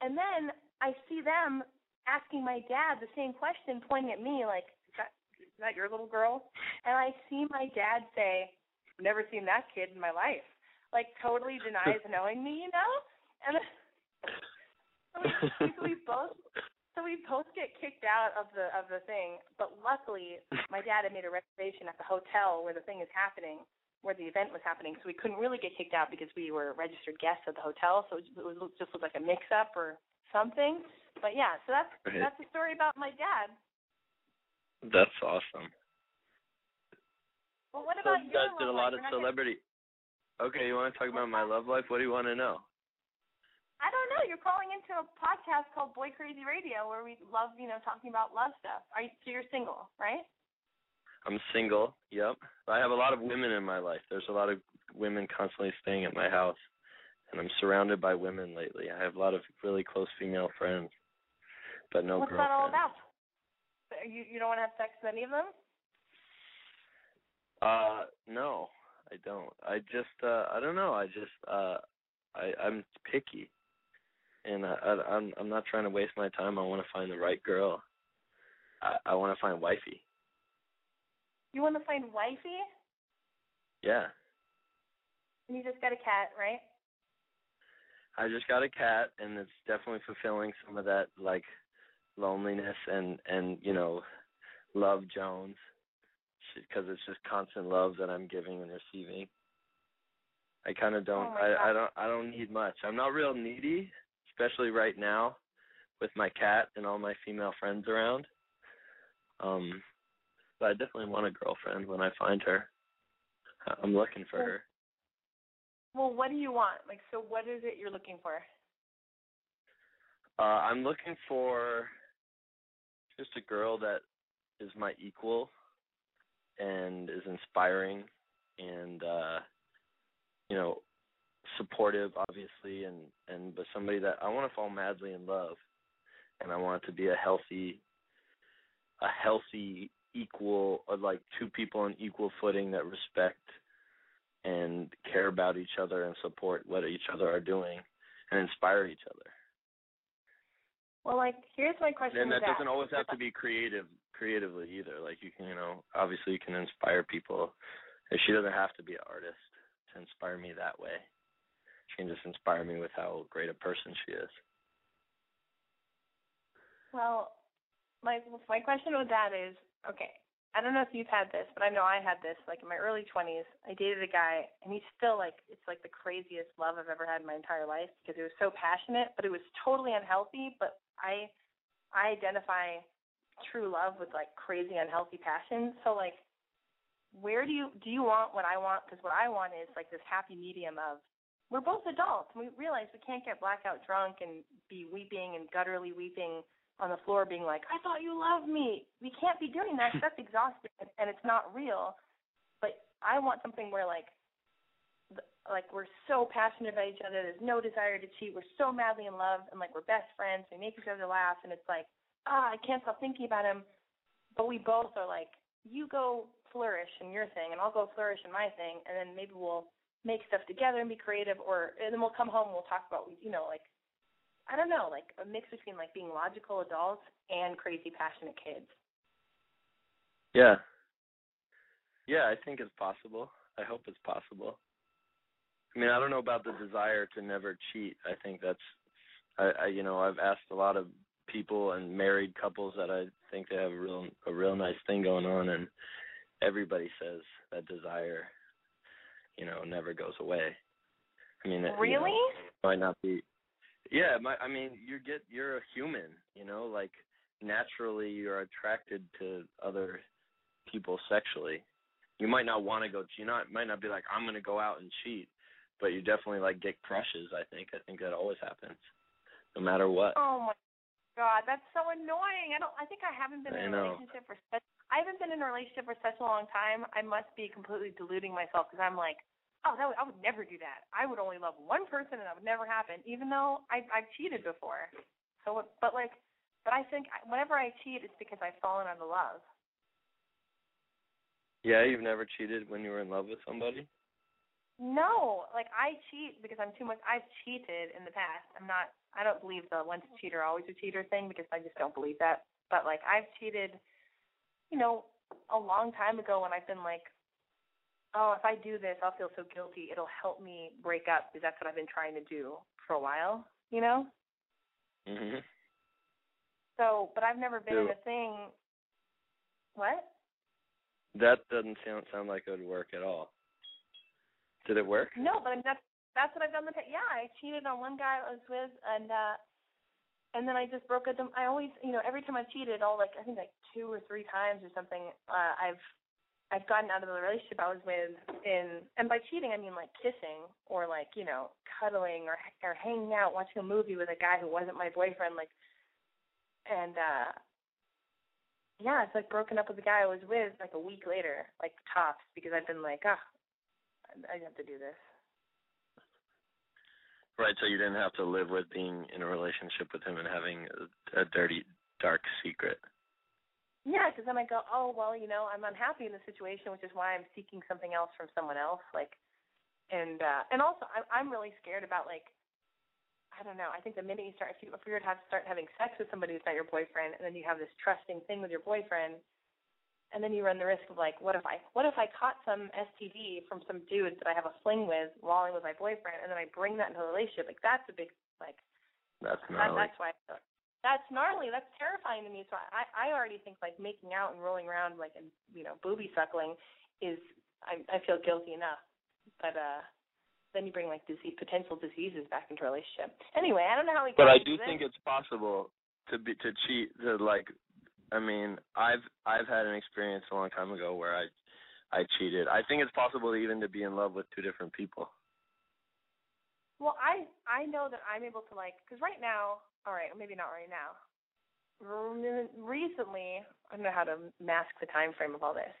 And then I see them asking my dad the same question, pointing at me like, is that, is that your little girl? And I see my dad say, never seen that kid in my life. Like totally denies knowing me, you know? And so we, so we both so we both get kicked out of the of the thing, but luckily my dad had made a reservation at the hotel where the thing is happening, where the event was happening, so we couldn't really get kicked out because we were registered guests at the hotel, so it was it just looked like a mix up or something. But yeah, so that's Right. that's a story about my dad. That's awesome. Well, what So about you guys did a lot life? of We're gonna- celebrity. Okay, you want to talk about my love life? What do you want to know? I don't know. You're calling into a podcast called Boy Crazy Radio where we love, you know, talking about love stuff. Are you, so you're single, right? I'm single. Yep. I have a lot of women in my life. There's a lot of women constantly staying at my house, and I'm surrounded by women lately. I have a lot of really close female friends, but no What's girlfriends. that all about? You you don't want to have sex with any of them? Uh, no, I don't. I just, uh, I don't know. I just, uh, I, I'm picky, and I, I, I'm, I'm not trying to waste my time. I want to find the right girl, I, I want to find wifey. You want to find wifey? Yeah. And you just got a cat, right? I just got a cat, and it's definitely fulfilling some of that like loneliness and and you know love Jones because it's just constant love that I'm giving and receiving. I kind of don't. Oh I I don't. I don't need much. I'm not real needy, especially right now, with my cat and all my female friends around. Um, but I definitely want a girlfriend when I find her. I'm looking for her. Well, what do you want? Like, so what is it you're looking for? Uh, I'm looking for just a girl that is my equal and is inspiring and uh you know supportive obviously and and but somebody that I want to fall madly in love and I want it to be a healthy a healthy equal like two people on equal footing that respect and care about each other and support what each other are doing and inspire each other. Well, like, here's my question. And that doesn't always have to be creative creatively either. Like you can, you know, obviously you can inspire people. And she doesn't have to be an artist to inspire me that way. She can just inspire me with how great a person she is. Well, my my question with that is, okay, I don't know if you've had this, but I know I had this. Like in my early twenties, I dated a guy, and he's still like, it's like the craziest love I've ever had in my entire life because it was so passionate, but it was totally unhealthy. But I, I identify true love with like crazy unhealthy passion. So like, where do you do you want what I want? Because what I want is like this happy medium of we're both adults and we realize we can't get blackout drunk and be weeping and gutturally weeping on the floor being like, I thought you loved me. We can't be doing that that's exhausting and, and it's not real. But I want something where like like we're so passionate about each other, there's no desire to cheat, we're so madly in love and like we're best friends, we make each other laugh and it's like, ah, I can't stop thinking about him. But we both are like, you go flourish in your thing and I'll go flourish in my thing and then maybe we'll make stuff together and be creative or and then we'll come home and we'll talk about you know, like I don't know, like a mix between like being logical adults and crazy passionate kids. Yeah. Yeah, I think it's possible. I hope it's possible. I mean, I don't know about the desire to never cheat. I think that's I, I you know, I've asked a lot of people and married couples that I think they have a real a real nice thing going on and everybody says that desire, you know, never goes away. I mean, it, you know, Really? might not be yeah my i mean you get you're a human you know like naturally you're attracted to other people sexually you might not want to go you not might not be like i'm going to go out and cheat but you definitely like get crushes i think i think that always happens no matter what Oh my god, that's so annoying. I don't I think I haven't been I in a know. relationship for such I haven't been in a relationship for such a long time. I must be completely deluding myself because I'm like, oh, that would, I would never do that. I would only love one person and that would never happen, even though I I've cheated before. So, but like, but I think whenever I cheat, it's because I've fallen out of love. yeah you've never cheated when you were in love with somebody No, like I cheat because I'm too much. I've cheated in the past. I'm not. I don't believe the once a cheater always a cheater thing because I just don't believe that. But like I've cheated, you know, a long time ago when I've been like, oh, if I do this, I'll feel so guilty. It'll help me break up because that's what I've been trying to do for a while. You know. mhm So, but I've never been in a thing. What? that doesn't sound sound like it would work at all did it work No, but I mean, that's that's what I've done the past. Yeah, I cheated on one guy I was with, and uh and then I just broke up. I always, you know, every time I've cheated, all like I think like two or three times or something, uh, I've I've gotten out of the relationship I was with in, and by cheating I mean like kissing or like you know cuddling or or hanging out watching a movie with a guy who wasn't my boyfriend, like, and uh yeah, it's like broken up with the guy I was with like a week later, like tops, because I've been like, ah, I I have to do this. right so you didn't have to live with being in a relationship with him and having a, a dirty dark secret Yeah, because then I go, oh well, you know, I'm unhappy in the situation, which is why I'm seeking something else from someone else. Like, and uh and also, I, I'm really scared about like, I don't know. I think the minute you start, if you if you were to have start having sex with somebody who's not your boyfriend, and then you have this trusting thing with your boyfriend, and then you run the risk of like, what if I what if I caught some STD from some dude that I have a fling with while I'm with my boyfriend, and then I bring that into a relationship? Like that's a big like. That's that, gnarly. that's why. That's gnarly. That's terrifying to me. So I I already think like making out and rolling around like and you know booby suckling is I I feel guilty enough, but uh then you bring like disease potential diseases back into a relationship. Anyway, I don't know how we. But I do this. think it's possible to be to cheat to like I mean, I've I've had an experience a long time ago where I I cheated. I think it's possible even to be in love with two different people. Well, I I know that I'm able to like because right now, all right, maybe not right now. Recently, I don't know how to mask the time frame of all this.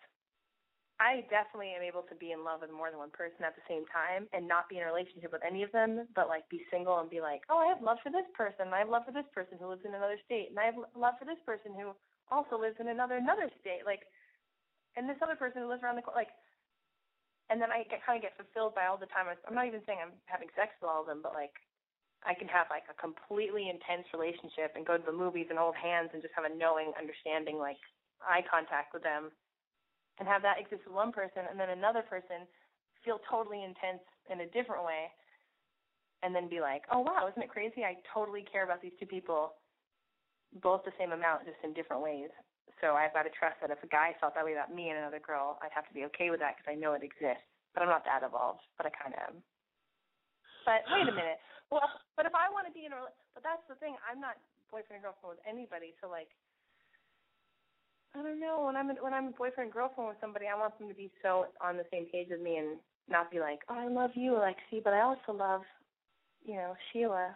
I definitely am able to be in love with more than one person at the same time and not be in a relationship with any of them, but like be single and be like, oh, I have love for this person, I have love for this person who lives in another state, and I have love for this person who also lives in another another state, like, and this other person who lives around the corner, like, and then I get, kind of get fulfilled by all the time. I'm not even saying I'm having sex with all of them, but like, I can have like a completely intense relationship and go to the movies and hold hands and just have a knowing, understanding, like eye contact with them and have that exist with one person and then another person feel totally intense in a different way and then be like, oh wow, isn't it crazy? I totally care about these two people both the same amount, just in different ways. So I've got to trust that if a guy felt that way about me and another girl, I'd have to be okay with that because I know it exists. But I'm not that evolved, but I kind of am. But wait a minute. Well, but if I want to be in a, but that's the thing. I'm not boyfriend and girlfriend with anybody. So like, I don't know. When I'm when I'm boyfriend and girlfriend with somebody, I want them to be so on the same page with me and not be like, oh, I love you, Alexi, but I also love, you know, Sheila.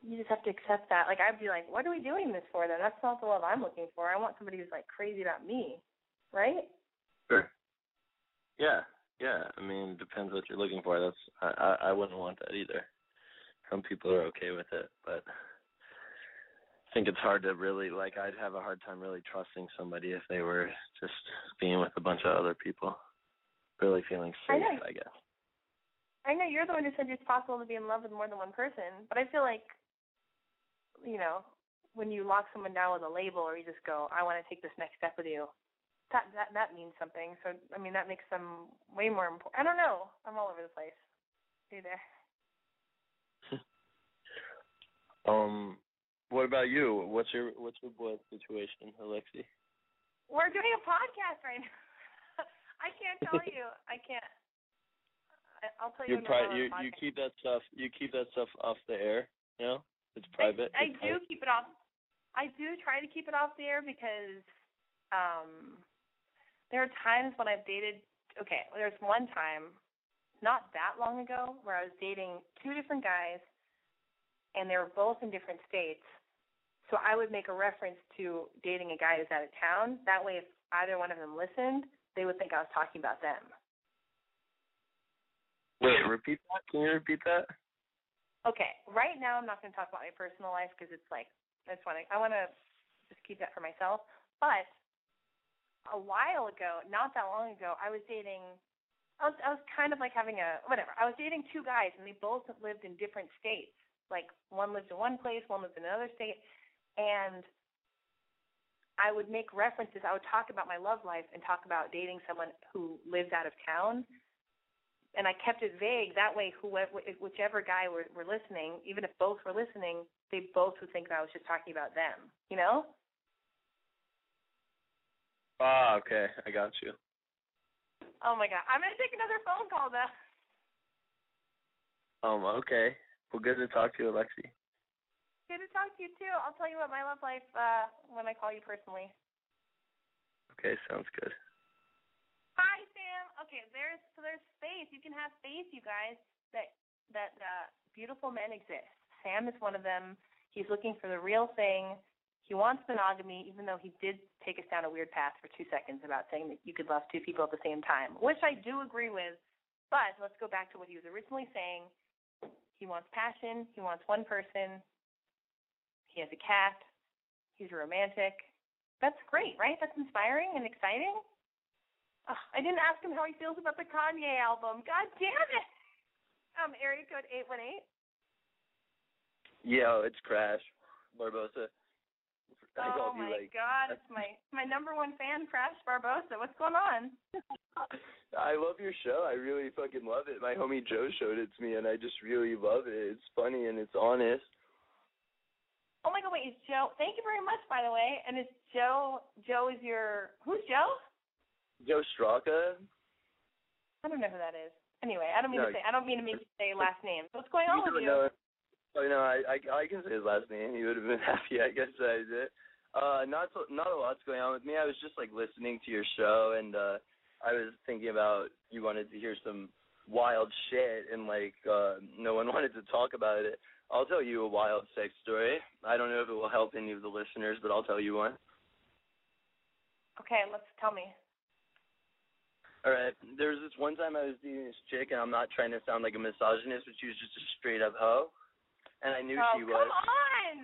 You just have to accept that. Like I'd be like, what are we doing this for? Then that's not the love I'm looking for. I want somebody who's like crazy about me, right? Sure. Yeah, yeah. I mean, it depends what you're looking for. That's I I, I wouldn't want that either. Some people are okay with it, but I think it's hard to really like. I'd have a hard time really trusting somebody if they were just being with a bunch of other people, really feeling I safe. know. I guess. I know you're the one who said it's possible to be in love with more than one person, but I feel like, you know, when you lock someone down with a label or you just go, I want to take this next step with you, that that that means something. So I mean, that makes them way more important. I don't know. I'm all over the place. Hey there. Um, what about you? What's your what's your boy situation, Alexi? We're doing a podcast right now. I can't tell you. I can't. I'll tell you. You when we're pri- you you keep that stuff you keep that stuff off the air. You know, it's private. I, I It's do private. keep it off. I do try to keep it off the air because um there are times when I've dated. Okay, there's one time, not that long ago, where I was dating two different guys, and they were both in different states. So I would make a reference to dating a guy who's out of town. That way, if either one of them listened, they would think I was talking about them. Wait, repeat that. Can you repeat that? Okay, right now I'm not going to talk about my personal life because it's like I just want to I want to just keep that for myself. But a while ago, not that long ago, I was dating. I was I was kind of like having a whatever. I was dating two guys and they both lived in different states. Like one lived in one place, one lived in another state, and I would make references. I would talk about my love life and talk about dating someone who lives out of town and I kept it vague. That way, whoever, whichever guy were, were listening, even if both were listening, they both would think that I was just talking about them. You know? Ah, okay, I got you. Oh my god, I'm gonna take another phone call now. Um, okay. Well, good to talk to you, Alexi. Good to talk to you too. I'll tell you about my love life uh when I call you personally. Okay, sounds good. Hi, Sam. Okay, there's so there's space. You can have faith, you guys. That that uh, beautiful men exist. Sam is one of them. He's looking for the real thing. He wants monogamy, even though he did take us down a weird path for two seconds about saying that you could love two people at the same time, which I do agree with. But let's go back to what he was originally saying. He wants passion. He wants one person. He has a cat. He's romantic. That's great, right? That's inspiring and exciting. Ugh, I didn't ask him how he feels about the Kanye album. God damn it. Um, area code eight one eight. Yo, it's Crash Barbosa. I oh my like god, it's my my number one fan, Crash Barbosa. What's going on? I love your show. I really fucking love it. My homie Joe showed it to me and I just really love it. It's funny and it's honest. Oh my god, wait, is Joe thank you very much by the way. And is Joe Joe is your who's Joe? Joe Straka. I don't know who that is. Anyway, I don't mean No, to say I don't mean to make you say last name. What's going on with you? know. Oh no, I, I I can say his last name. He would have been happy, I guess I did. Uh, not so, not a lot's going on with me. I was just like listening to your show, and uh I was thinking about you wanted to hear some wild shit, and like uh no one wanted to talk about it. I'll tell you a wild sex story. I don't know if it will help any of the listeners, but I'll tell you one. Okay, let's tell me. All right. There was this one time I was dating this chick, and I'm not trying to sound like a misogynist, but she was just a straight up hoe, and I knew oh, she come was. on!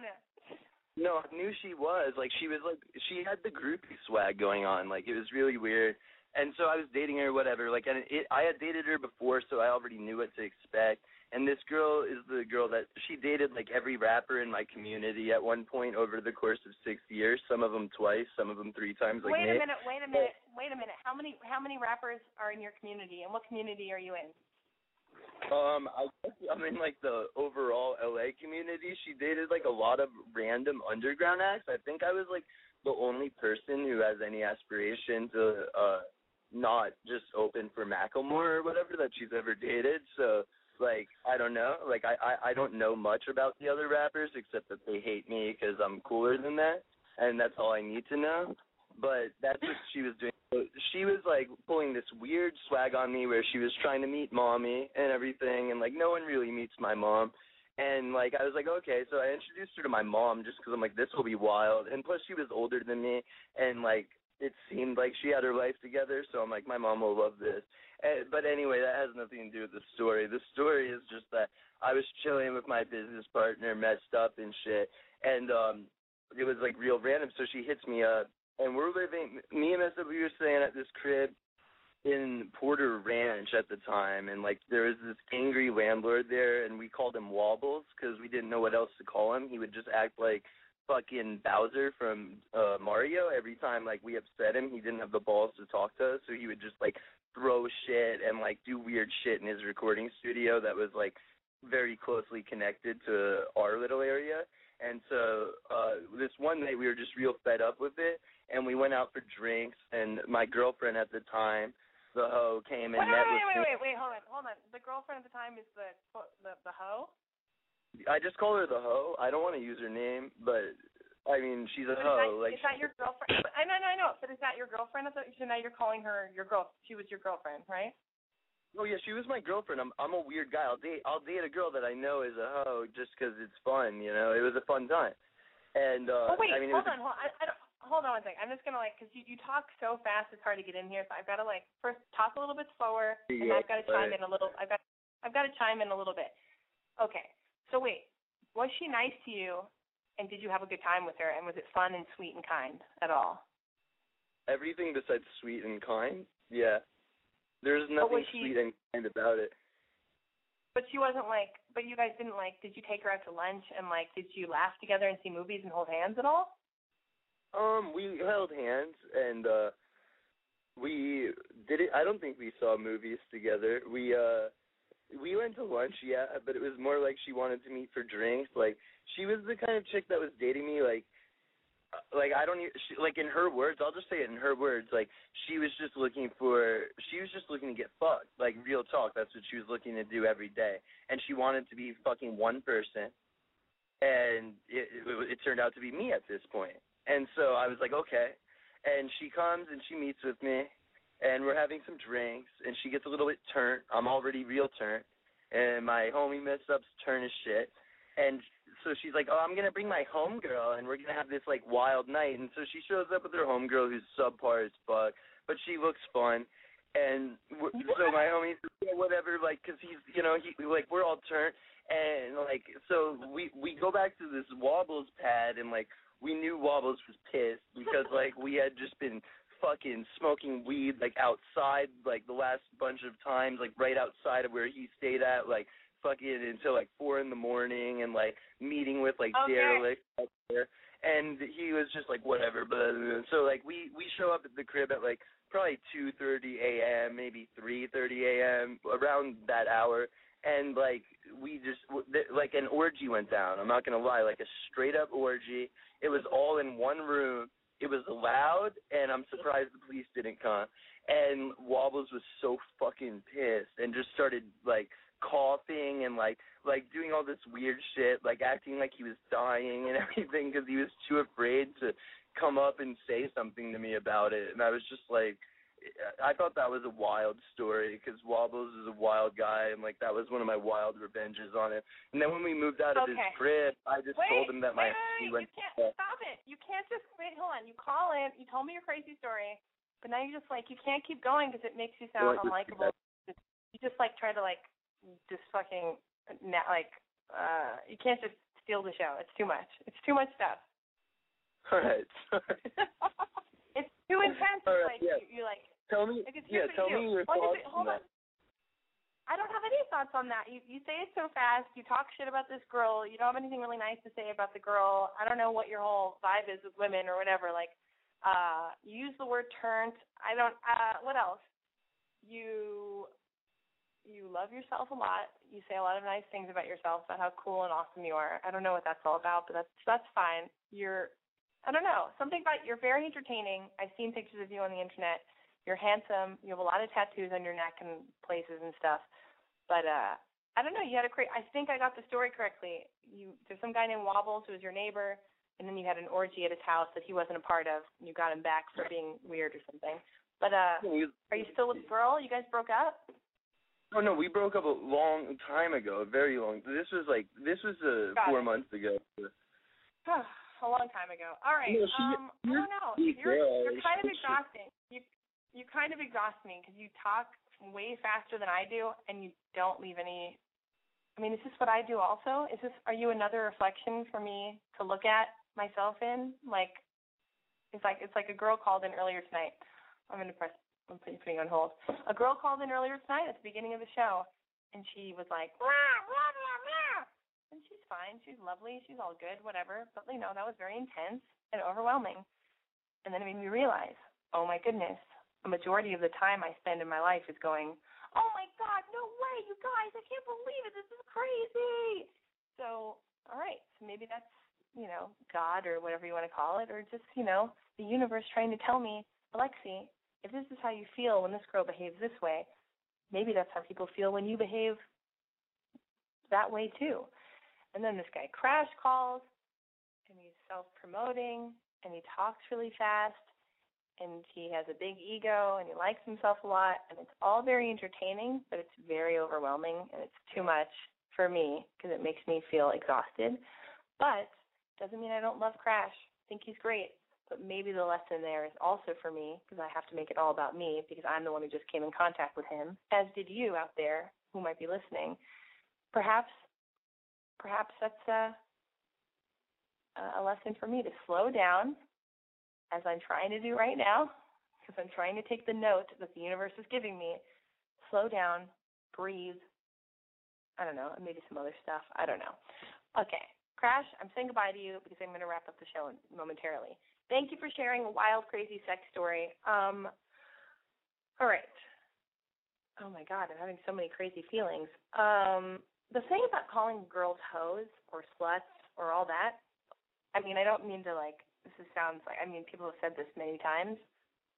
No, I knew she was. Like she was like she had the groupie swag going on. Like it was really weird. And so I was dating her, whatever. Like and it, I had dated her before, so I already knew what to expect. And this girl is the girl that she dated like every rapper in my community at one point over the course of six years. Some of them twice, some of them three times. Like wait a minute, wait a minute, wait a minute. How many how many rappers are in your community and what community are you in? Um, I guess I'm in like the overall LA community. She dated like a lot of random underground acts. I think I was like the only person who has any aspiration to uh not just open for Macklemore or whatever that she's ever dated. So like I don't know. Like I I, I don't know much about the other rappers except that they hate me because I'm cooler than that, and that's all I need to know. But that's what she was doing. So she was like pulling this weird swag on me where she was trying to meet mommy and everything, and like no one really meets my mom. And like I was like, okay, so I introduced her to my mom just because I'm like, this will be wild. And plus, she was older than me, and like it seemed like she had her life together. So I'm like, my mom will love this. And, but anyway, that has nothing to do with the story. The story is just that I was chilling with my business partner, messed up and shit, and um it was like real random. So she hits me up, and we're living. Me and SW were staying at this crib in Porter Ranch at the time, and like there was this angry landlord there, and we called him Wobbles because we didn't know what else to call him. He would just act like fucking Bowser from uh Mario every time like we upset him. He didn't have the balls to talk to us, so he would just like throw shit and like do weird shit in his recording studio that was like very closely connected to our little area. And so uh this one night we were just real fed up with it and we went out for drinks and my girlfriend at the time, the hoe, came and Wait, met wait, with wait, me. wait, wait, hold on, hold on. The girlfriend at the time is the the the hoe. I just call her the hoe. I don't want to use her name, but I mean she's a But hoe. is that, like is that your girlfriend? I know, I know. But is that your girlfriend? So now you're calling her your girl. She was your girlfriend, right? Oh yeah, she was my girlfriend. I'm I'm a weird guy. I'll date I'll date a girl that I know is a hoe just because it's fun. You know, it was a fun time. And uh oh wait, I mean, hold was on, hold on. I, I don't, hold on one second. I'm just gonna like, cause you you talk so fast, it's hard to get in here. So I've got to like first talk a little bit slower, and Yeah, I've got to chime right. in a little. I've got I've got to chime in a little bit. Okay. So wait, was she nice to you? And did you have a good time with her? And was it fun and sweet and kind at all? everything besides sweet and kind. Yeah, there's nothing she- sweet and kind about it. But she wasn't like. But you guys didn't like. Did you take her out to lunch and like? Did you laugh together and see movies and hold hands at all? Um, we held hands and uh we did it. I don't think we saw movies together. We uh we went to lunch, yeah, but it was more like she wanted to meet for drinks. Like she was the kind of chick that was dating me like uh, like I don't even she, like in her words, I'll just say it in her words, like she was just looking for she was just looking to get fucked. Like real talk, that's what she was looking to do every day. And she wanted to be fucking one person. And it, it it turned out to be me at this point. And so I was like, okay. And she comes and she meets with me and we're having some drinks and she gets a little bit turned. I'm already real turned, And my homie mess up's turn as shit. And so she's like, "Oh, I'm gonna bring my homegirl, and we're gonna have this like wild night." And so she shows up with her homegirl, who's subpar as fuck, but she looks fun. And w- so my homie says, yeah, whatever, like, cause he's, you know, he like we're all turned, and like, so we we go back to this Wobbles pad, and like we knew Wobbles was pissed because like we had just been fucking smoking weed like outside like the last bunch of times like right outside of where he stayed at like fucking until like four in the morning and like meeting with like Okay. derelicts out there. And he was just like whatever, but so like we we show up at the crib at like probably two thirty a.m., maybe three thirty a.m. around that hour, and like we just like an orgy went down. I'm not gonna lie, like a straight up orgy. It was all in one room. It was loud, and I'm surprised the police didn't come. And Wobbles was so fucking pissed and just started like coughing and like like doing all this weird shit, like acting like he was dying and everything because he was too afraid to come up and say something to me about it. And I was just like, I thought that was a wild story because Wobbles is a wild guy, and like that was one of my wild revenges on him. And then when we moved out of his crib, I just wait, told him that my wait, he wait, went. you can't stop it. You can't just wait. Hold on. You call in. You told me your crazy story, but now you're just like you can't keep going because it makes you sound unlikable. You just like try to like just fucking like uh you can't just steal the show. It's too much. It's too much stuff. All right, sorry. It's too intense. Right, like yeah. you, like Tell me, like it's yeah, tell you me your thoughts just- on that. I don't have any thoughts on that. You you say it so fast. You talk shit about this girl. You don't have anything really nice to say about the girl. I don't know what your whole vibe is with women or whatever. Like, uh, you use the word turned. I don't. Uh, what else? You you love yourself a lot. You say a lot of nice things about yourself, about how cool and awesome you are. I don't know what that's all about, but that's that's fine. You're I don't know. Something about you're very entertaining. I've seen pictures of you on the internet. You're handsome. You have a lot of tattoos on your neck and places and stuff. But uh I don't know, you had a great I think I got the story correctly. You there's some guy named Wobbles who was your neighbor and then you had an orgy at his house that he wasn't a part of and you got him back for being weird or something. But uh are you still with the girl? You guys broke up? Oh no, we broke up a long time ago, a very long. This was like this was uh, Got four it. months ago. a long time ago. All right. No, she- um, I don't know. You're you're kind of exhausting. You you kind of exhaust me because you talk way faster than I do, and you don't leave any. I mean, is this what I do also? Is this are you another reflection for me to look at myself in? Like, it's like it's like a girl called in earlier tonight. I'm gonna press. I'm putting putting on hold. A girl called in earlier tonight at the beginning of the show, and she was like, "Blah, blah, blah, blah." And she's fine. She's lovely. She's all good, whatever. But you know, that was very intense and overwhelming. And then it made me realize, oh my goodness, a majority of the time I spend in my life is going, oh my God, no way, you guys, I can't believe it. This is crazy. So, all right, so maybe that's you know God or whatever you want to call it, or just you know the universe trying to tell me, Alexi, if this is how you feel when this girl behaves this way, maybe that's how people feel when you behave that way too. And then this guy crash calls and he's self promoting and he talks really fast and he has a big ego and he likes himself a lot and it's all very entertaining but it's very overwhelming and it's too much for me because it makes me feel exhausted but doesn't mean I don't love Crash. I think he's great. But maybe the lesson there is also for me because I have to make it all about me because I'm the one who just came in contact with him, as did you out there who might be listening. Perhaps perhaps that's a a lesson for me to slow down as I'm trying to do right now because I'm trying to take the note that the universe is giving me. Slow down, breathe. I don't know, maybe some other stuff. I don't know. Okay. Crash, I'm saying goodbye to you because I'm going to wrap up the show momentarily. Thank you for sharing a wild, crazy sex story. Um, all right. Oh my God, I'm having so many crazy feelings. Um, the thing about calling girls hoes or sluts or all that, I mean, I don't mean to like, this sounds like, I mean, people have said this many times,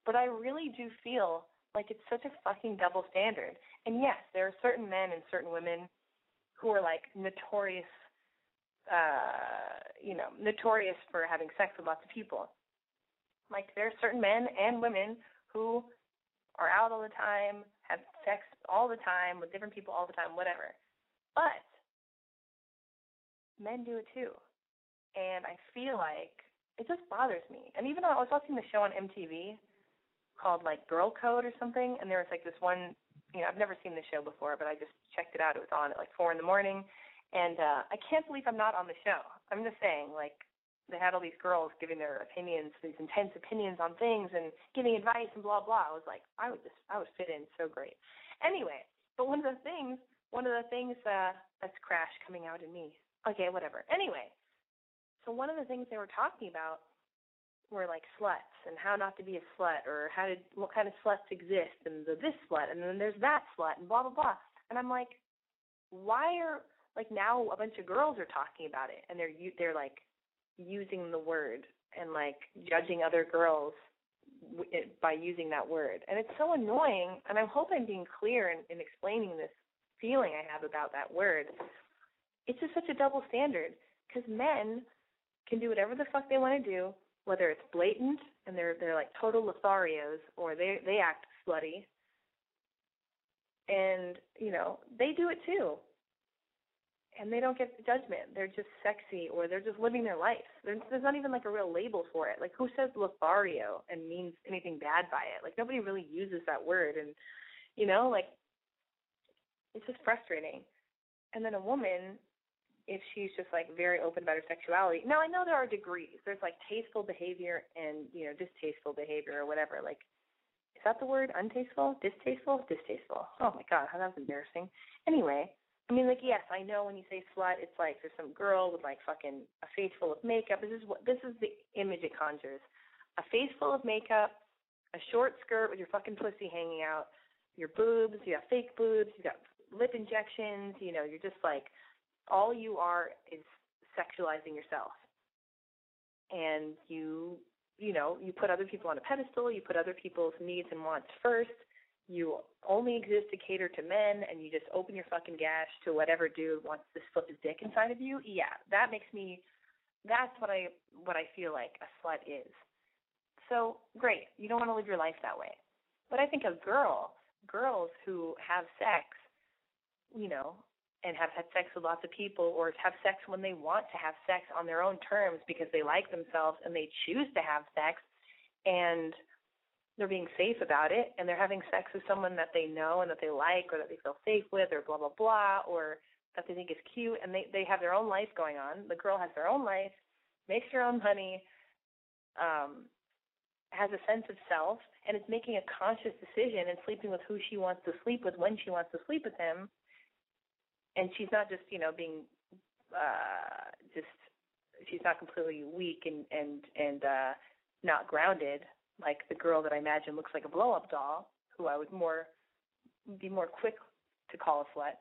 but I really do feel like it's such a fucking double standard. And yes, there are certain men and certain women who are like notorious uh, you know, notorious for having sex with lots of people. Like there are certain men and women who are out all the time, have sex all the time with different people all the time, whatever. But men do it too. And I feel like it just bothers me. And even though I was watching the show on MTV called like Girl Code or something, and there was like this one, you know, I've never seen the show before, but I just checked it out. It was on at like four in the morning, and uh I can't believe I'm not on the show. I'm just saying, like they had all these girls giving their opinions, these intense opinions on things and giving advice and blah blah. I was like, I would just I would fit in so great. Anyway, but one of the things one of the things uh, that's crash coming out in me. Okay, whatever. Anyway, so one of the things they were talking about were like sluts and how not to be a slut or how to what kind of sluts exist and the this slut and then there's that slut and blah blah blah. And I'm like, why are like now a bunch of girls are talking about it and they're they're like using the word and like judging other girls by using that word. And it's so annoying and I hope I'm being clear in, in explaining this feeling I have about that word. It's just such a double standard because men can do whatever the fuck they want to do, whether it's blatant and they're they're like total Lotharios or they they act slutty. And, you know, they do it too. And they don't get the judgment. They're just sexy or they're just living their life. There's, there's not even like a real label for it. Like who says Lothario and means anything bad by it? Like nobody really uses that word and you know, like it's just frustrating. And then a woman if she's just like very open about her sexuality. Now I know there are degrees. There's like tasteful behavior and you know distasteful behavior or whatever. Like, is that the word? Untasteful, distasteful, distasteful. Oh my god, how that's embarrassing. Anyway, I mean like yes, I know when you say slut, it's like there's some girl with like fucking a face full of makeup. This is what this is the image it conjures. A face full of makeup, a short skirt with your fucking pussy hanging out, your boobs, you got fake boobs, you got lip injections, you know, you're just like all you are is sexualizing yourself. And you you know, you put other people on a pedestal, you put other people's needs and wants first. You only exist to cater to men and you just open your fucking gash to whatever dude wants to slip his dick inside of you. Yeah, that makes me that's what I what I feel like a slut is. So great, you don't want to live your life that way. But I think a girl, girls who have sex, you know, and have had sex with lots of people or have sex when they want to have sex on their own terms because they like themselves and they choose to have sex and they're being safe about it and they're having sex with someone that they know and that they like or that they feel safe with or blah blah blah or that they think is cute and they they have their own life going on. The girl has their own life makes her own money um has a sense of self and is making a conscious decision and sleeping with who she wants to sleep with when she wants to sleep with him and she's not just you know being uh just she's not completely weak and and and uh not grounded like the girl that I imagine looks like a blow up doll who I would more be more quick to call a slut.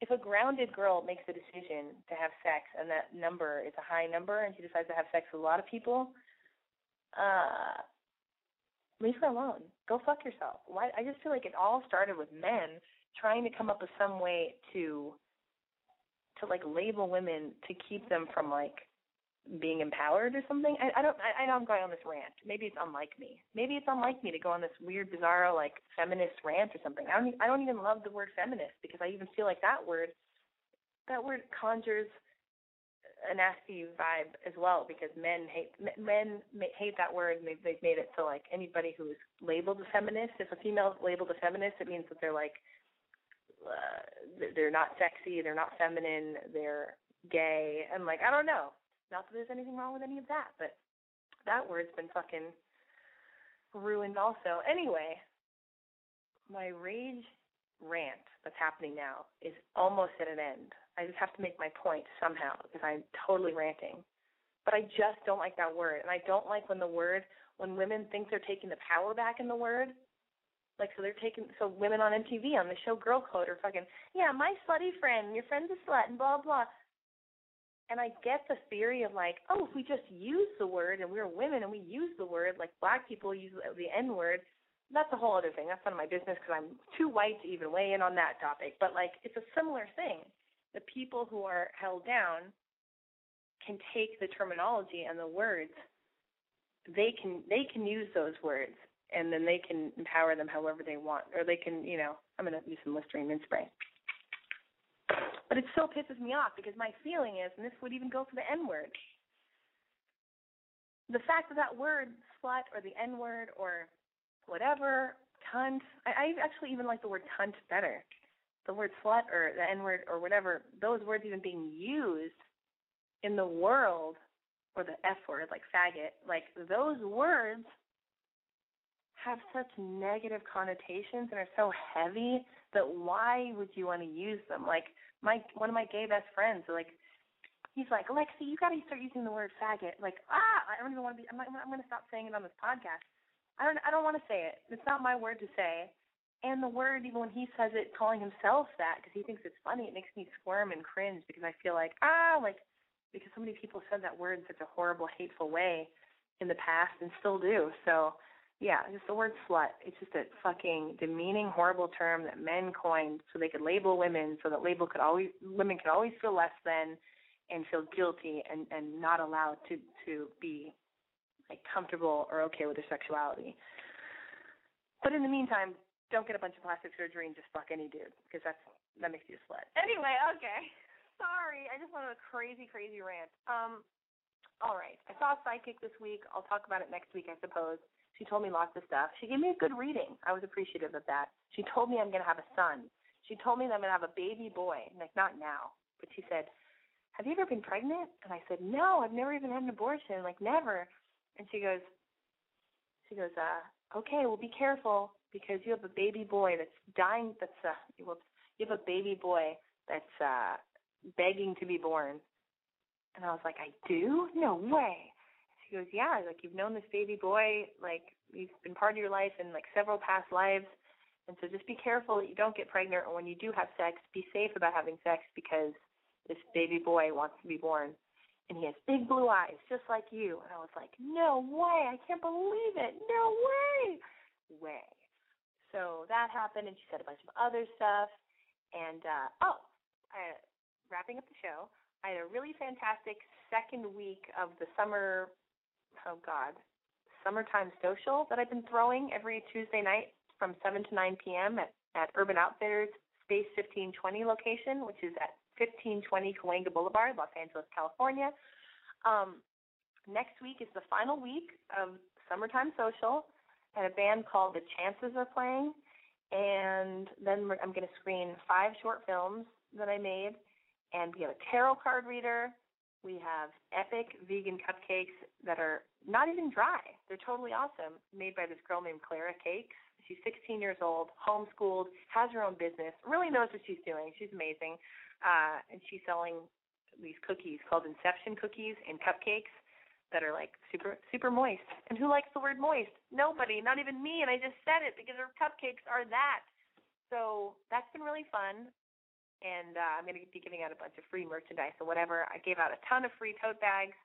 If a grounded girl makes a decision to have sex and that number is a high number and she decides to have sex with a lot of people, uh leave her alone. Go fuck yourself. Why I just feel like it all started with men trying to come up with some way to to like label women to keep them from like being empowered or something. I, I don't I, I know I'm going on this rant. Maybe it's unlike me. Maybe it's unlike me to go on this weird, bizarre like feminist rant or something. I don't I don't even love the word feminist because I even feel like that word that word conjures a nasty vibe as well because men hate men hate that word and they've, they've made it so like anybody who is labeled a feminist if a female is labeled a feminist it means that they're like uh, they're not sexy, they're not feminine, they're gay, and like I don't know. Not that there's anything wrong with any of that, but that word's been fucking ruined also. Anyway, my rage rant that's happening now is almost at an end. I just have to make my point somehow because I'm totally ranting. But I just don't like that word. And I don't like when the word, when women think they're taking the power back in the word like so they're taking so women on MTV on the show Girl Code are fucking yeah my slutty friend your friend's a slut and blah blah. And I get the theory of like oh if we just use the word and we're women and we use the word like black people use the N word that's a whole other thing. That's none of my business because I'm too white to even weigh in on that topic. But like it's a similar thing. The people who are held down can take the terminology and the words. They can they can use those words and then they can empower them however they want, or they can, you know, I'm gonna use some Listerine mint spray. But it still pisses me off because my feeling is, and this would even go for the N word, the fact that that word slut or the N word or whatever cunt, I, I actually even like the word cunt better. The word slut or the N word or whatever, those words even being used in the world, or the F word like faggot, like those words have such negative connotations and are so heavy that why would you want to use them? Like my one of my gay best friends, like he's like, Alexi, you got to start using the word faggot. Like, ah, I don't even want to be. I'm not, I'm to stop saying it on this podcast. I don't. I don't want to say it. It's not my word to say. And the word, even when he says it, calling himself that because he thinks it's funny, it makes me squirm and cringe because I feel like ah, like because so many people said that word in such a horrible, hateful way in the past and still do. So yeah, just the word slut. It's just a fucking demeaning, horrible term that men coined so they could label women, so that label could always women could always feel less than and feel guilty and and not allowed to to be like comfortable or okay with their sexuality. But in the meantime, don't get a bunch of plastic surgery and just fuck any dude because that's that makes you a slut. Anyway, okay. Sorry, I just went on a crazy, crazy rant. Um, all right. I saw a psychic this week. I'll talk about it next week, I suppose. She told me lots of stuff. She gave me a good reading. I was appreciative of that. She told me I'm going to have a son. She told me that I'm going to have a baby boy. Like, not now, but she said, Have you ever been pregnant? And I said, No, I've never even had an abortion. Like, never. And she goes, She goes, uh, Okay, well, be careful because you have a baby boy that's dying. That's, uh, whoops. You have a baby boy that's, uh, begging to be born. And I was like, I do? No way she goes, yeah, like you've known this baby boy, like he's been part of your life in like several past lives, and so just be careful that you don't get pregnant, or when you do have sex, be safe about having sex because this baby boy wants to be born, and he has big blue eyes just like you. And I was like, no way, I can't believe it, no way, way. So that happened, and she said a bunch of other stuff, and uh oh, I, wrapping up the show. I had a really fantastic second week of the summer oh God, summertime social that I've been throwing every Tuesday night from 7 to 9 p.m. at, at Urban Outfitters Space 1520 location, which is at 1520 Cahuenga Boulevard, Los Angeles, California. Um, next week is the final week of Summertime Social, and a band called The Chances are playing. And then I'm going to screen five short films that I made, and we have a tarot card reader, we have epic vegan cupcakes that are not even dry. They're totally awesome, made by this girl named Clara Cakes. She's 16 years old, homeschooled, has her own business, really knows what she's doing. She's amazing. Uh, and she's selling these cookies called Inception cookies and cupcakes that are like super super moist. And who likes the word moist? Nobody, not even me. And I just said it because her cupcakes are that. So that's been really fun and uh, I'm going to be giving out a bunch of free merchandise or whatever. I gave out a ton of free tote bags.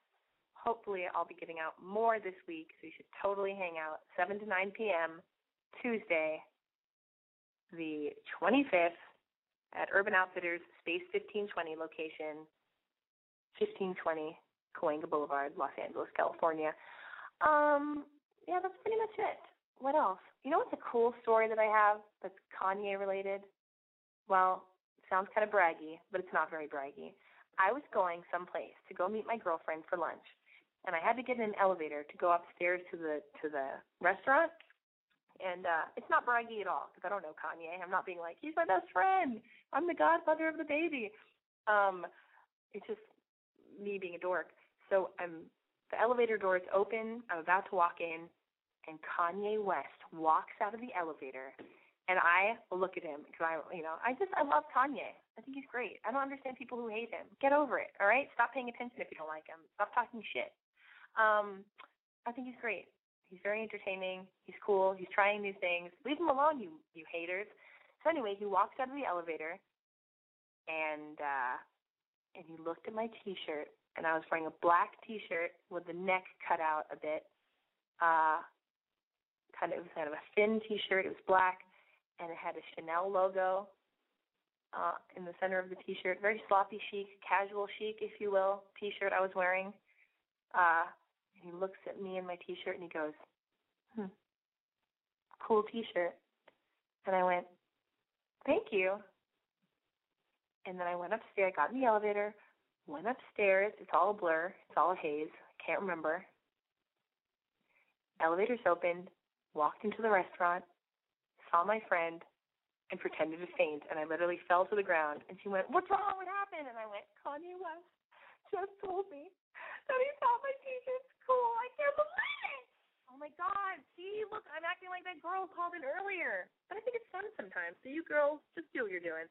Hopefully, I'll be giving out more this week, so you should totally hang out 7 to 9 p.m. Tuesday, the 25th, at Urban Outfitters Space 1520 location, 1520 Cahuenga Boulevard, Los Angeles, California. Um, yeah, that's pretty much it. What else? You know what's a cool story that I have that's Kanye related? Well, sounds kind of braggy, but it's not very braggy. I was going someplace to go meet my girlfriend for lunch, and I had to get in an elevator to go upstairs to the to the restaurant. And uh it's not braggy at all because I don't know Kanye. I'm not being like he's my best friend. I'm the godfather of the baby. Um, it's just me being a dork. So I'm the elevator door is open. I'm about to walk in, and Kanye West walks out of the elevator and I look at him because I, you know, I just I love Kanye. I think he's great. I don't understand people who hate him. Get over it, all right? Stop paying attention if you don't like him. Stop talking shit. Um, I think he's great. He's very entertaining. He's cool. He's trying new things. Leave him alone, you you haters. So anyway, he walks out of the elevator, and uh, and he looked at my T-shirt, and I was wearing a black T-shirt with the neck cut out a bit. Uh, kind of it was kind of a thin T-shirt. It was black and it had a Chanel logo uh, in the center of the T-shirt. Very sloppy chic, casual chic, if you will, T-shirt I was wearing. Uh, he looks at me in my T-shirt and he goes, "Hmm, cool T-shirt." And I went, "Thank you." And then I went upstairs. I got in the elevator, went upstairs. It's all a blur. It's all a haze. I can't remember. Elevators opened. Walked into the restaurant saw my friend and pretended to faint, and I literally fell to the ground. And she went, "What's wrong? What happened?" And I went, "Kanye West just told me that he thought my T-shirt's cool. I can't believe it." Oh my God! See, look, I'm acting like that girl called in earlier. But I think it's fun sometimes. So you girls, just do what you're doing.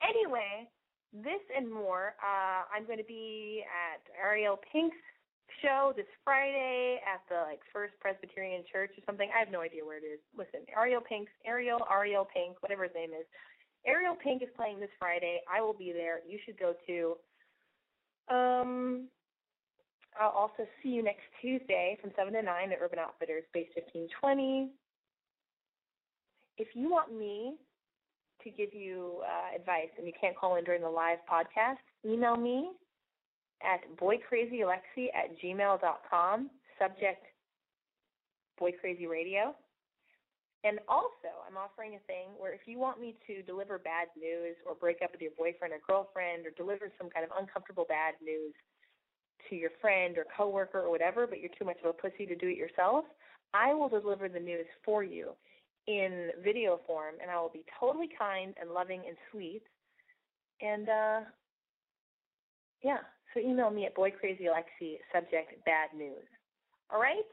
Anyway, this and more. Uh, I'm going to be at Ariel Pink's show this Friday at the like First Presbyterian Church or something. I have no idea where it is. Listen, Ariel Pink's Ariel Ariel Pink, whatever his name is. Ariel Pink is playing this Friday. I will be there. You should go too. Um, I'll also see you next Tuesday from 7 to 9 at Urban Outfitters, Space 1520. If you want me to give you uh, advice and you can't call in during the live podcast, email me at boycrazylexi at gmail.com, subject boycrazyradio. And also, I'm offering a thing where if you want me to deliver bad news or break up with your boyfriend or girlfriend or deliver some kind of uncomfortable bad news to your friend or coworker or whatever, but you're too much of a pussy to do it yourself, I will deliver the news for you in video form and I will be totally kind and loving and sweet. And uh yeah, so email me at boycrazylexi, subject bad news. All right?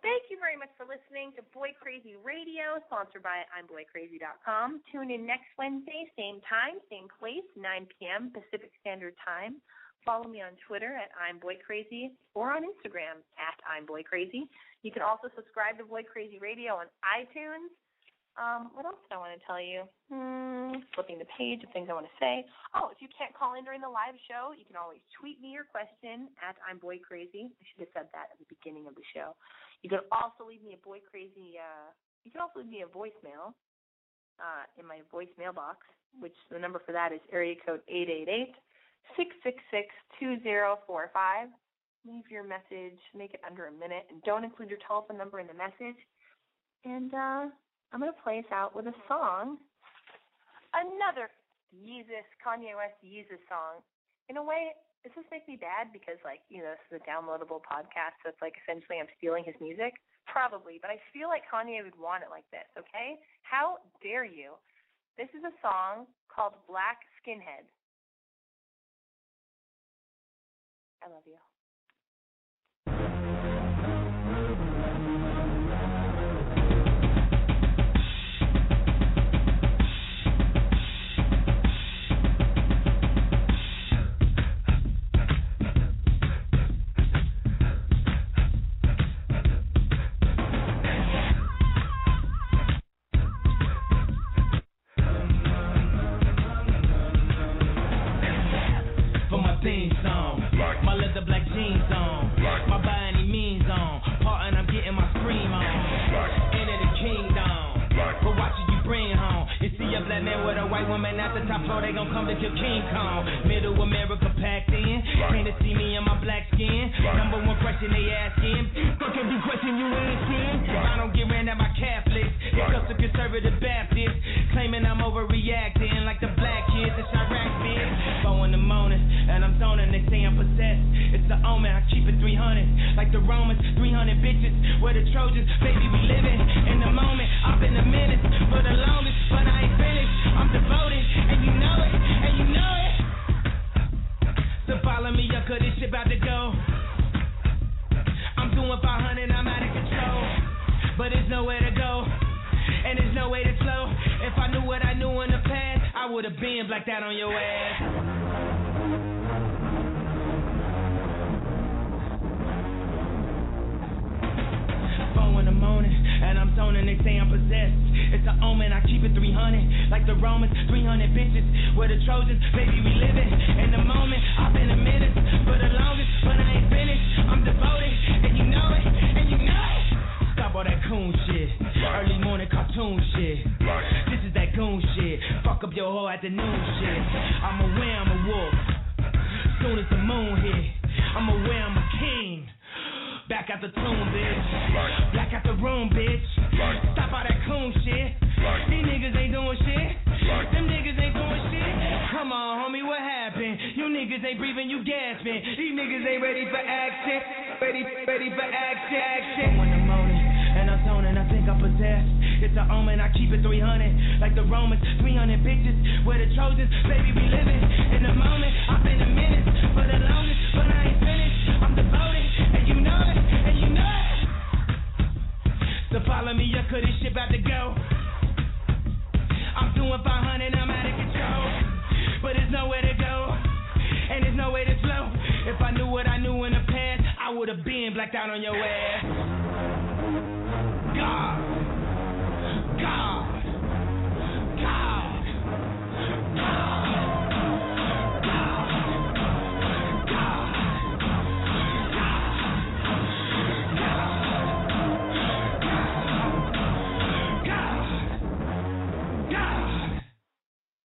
Thank you very much for listening to Boy Crazy Radio, sponsored by I'mBoyCrazy.com. Tune in next Wednesday, same time, same place, 9 p.m. Pacific Standard Time. Follow me on Twitter at I'm Boy Crazy or on Instagram at I'm Boy Crazy. You can also subscribe to Boy Crazy Radio on iTunes. Um, what else did I want to tell you? Hmm, flipping the page of things I want to say. Oh, if you can't call in during the live show, you can always tweet me your question at I'm Boy Crazy. I should have said that at the beginning of the show. You can also leave me a Boy Crazy. Uh, you can also leave me a voicemail uh, in my voicemail box, which the number for that is area code eight eight eight six six six two zero four five. Leave your message, make it under a minute, and don't include your telephone number in the message. And uh, I'm going to play us out with a song. Another Yeezus, Kanye West Yeezus song. In a way, does this make me bad because, like, you know, this is a downloadable podcast, so it's like essentially I'm stealing his music? Probably, but I feel like Kanye would want it like this, okay? How dare you? This is a song called Black Skinhead. I love you. Your whole afternoon shit. I'm aware I'm a wolf. Soon as the moon hit, I'm aware I'm a king. Back at the tomb, bitch. Back at the room, bitch. Stop all that coon shit. These niggas ain't doing shit. Them niggas ain't doing shit. Come on, homie, what happened? You niggas ain't breathing, you gasping. These niggas ain't ready for action. Ready, ready for action, action. It's an omen, I keep it 300. Like the Romans, 300 bitches. We're the Trojans, baby, we living in the moment. I've been a minute for the longest, but I ain't finished. I'm devoted, and you know it, and you know it. So follow me up, cause this shit about to go. I'm doing 500, I'm out of control. But there's nowhere to go, and there's no way to slow. If I knew what I knew in the past, I would have been blacked out on your ass. God. God. God.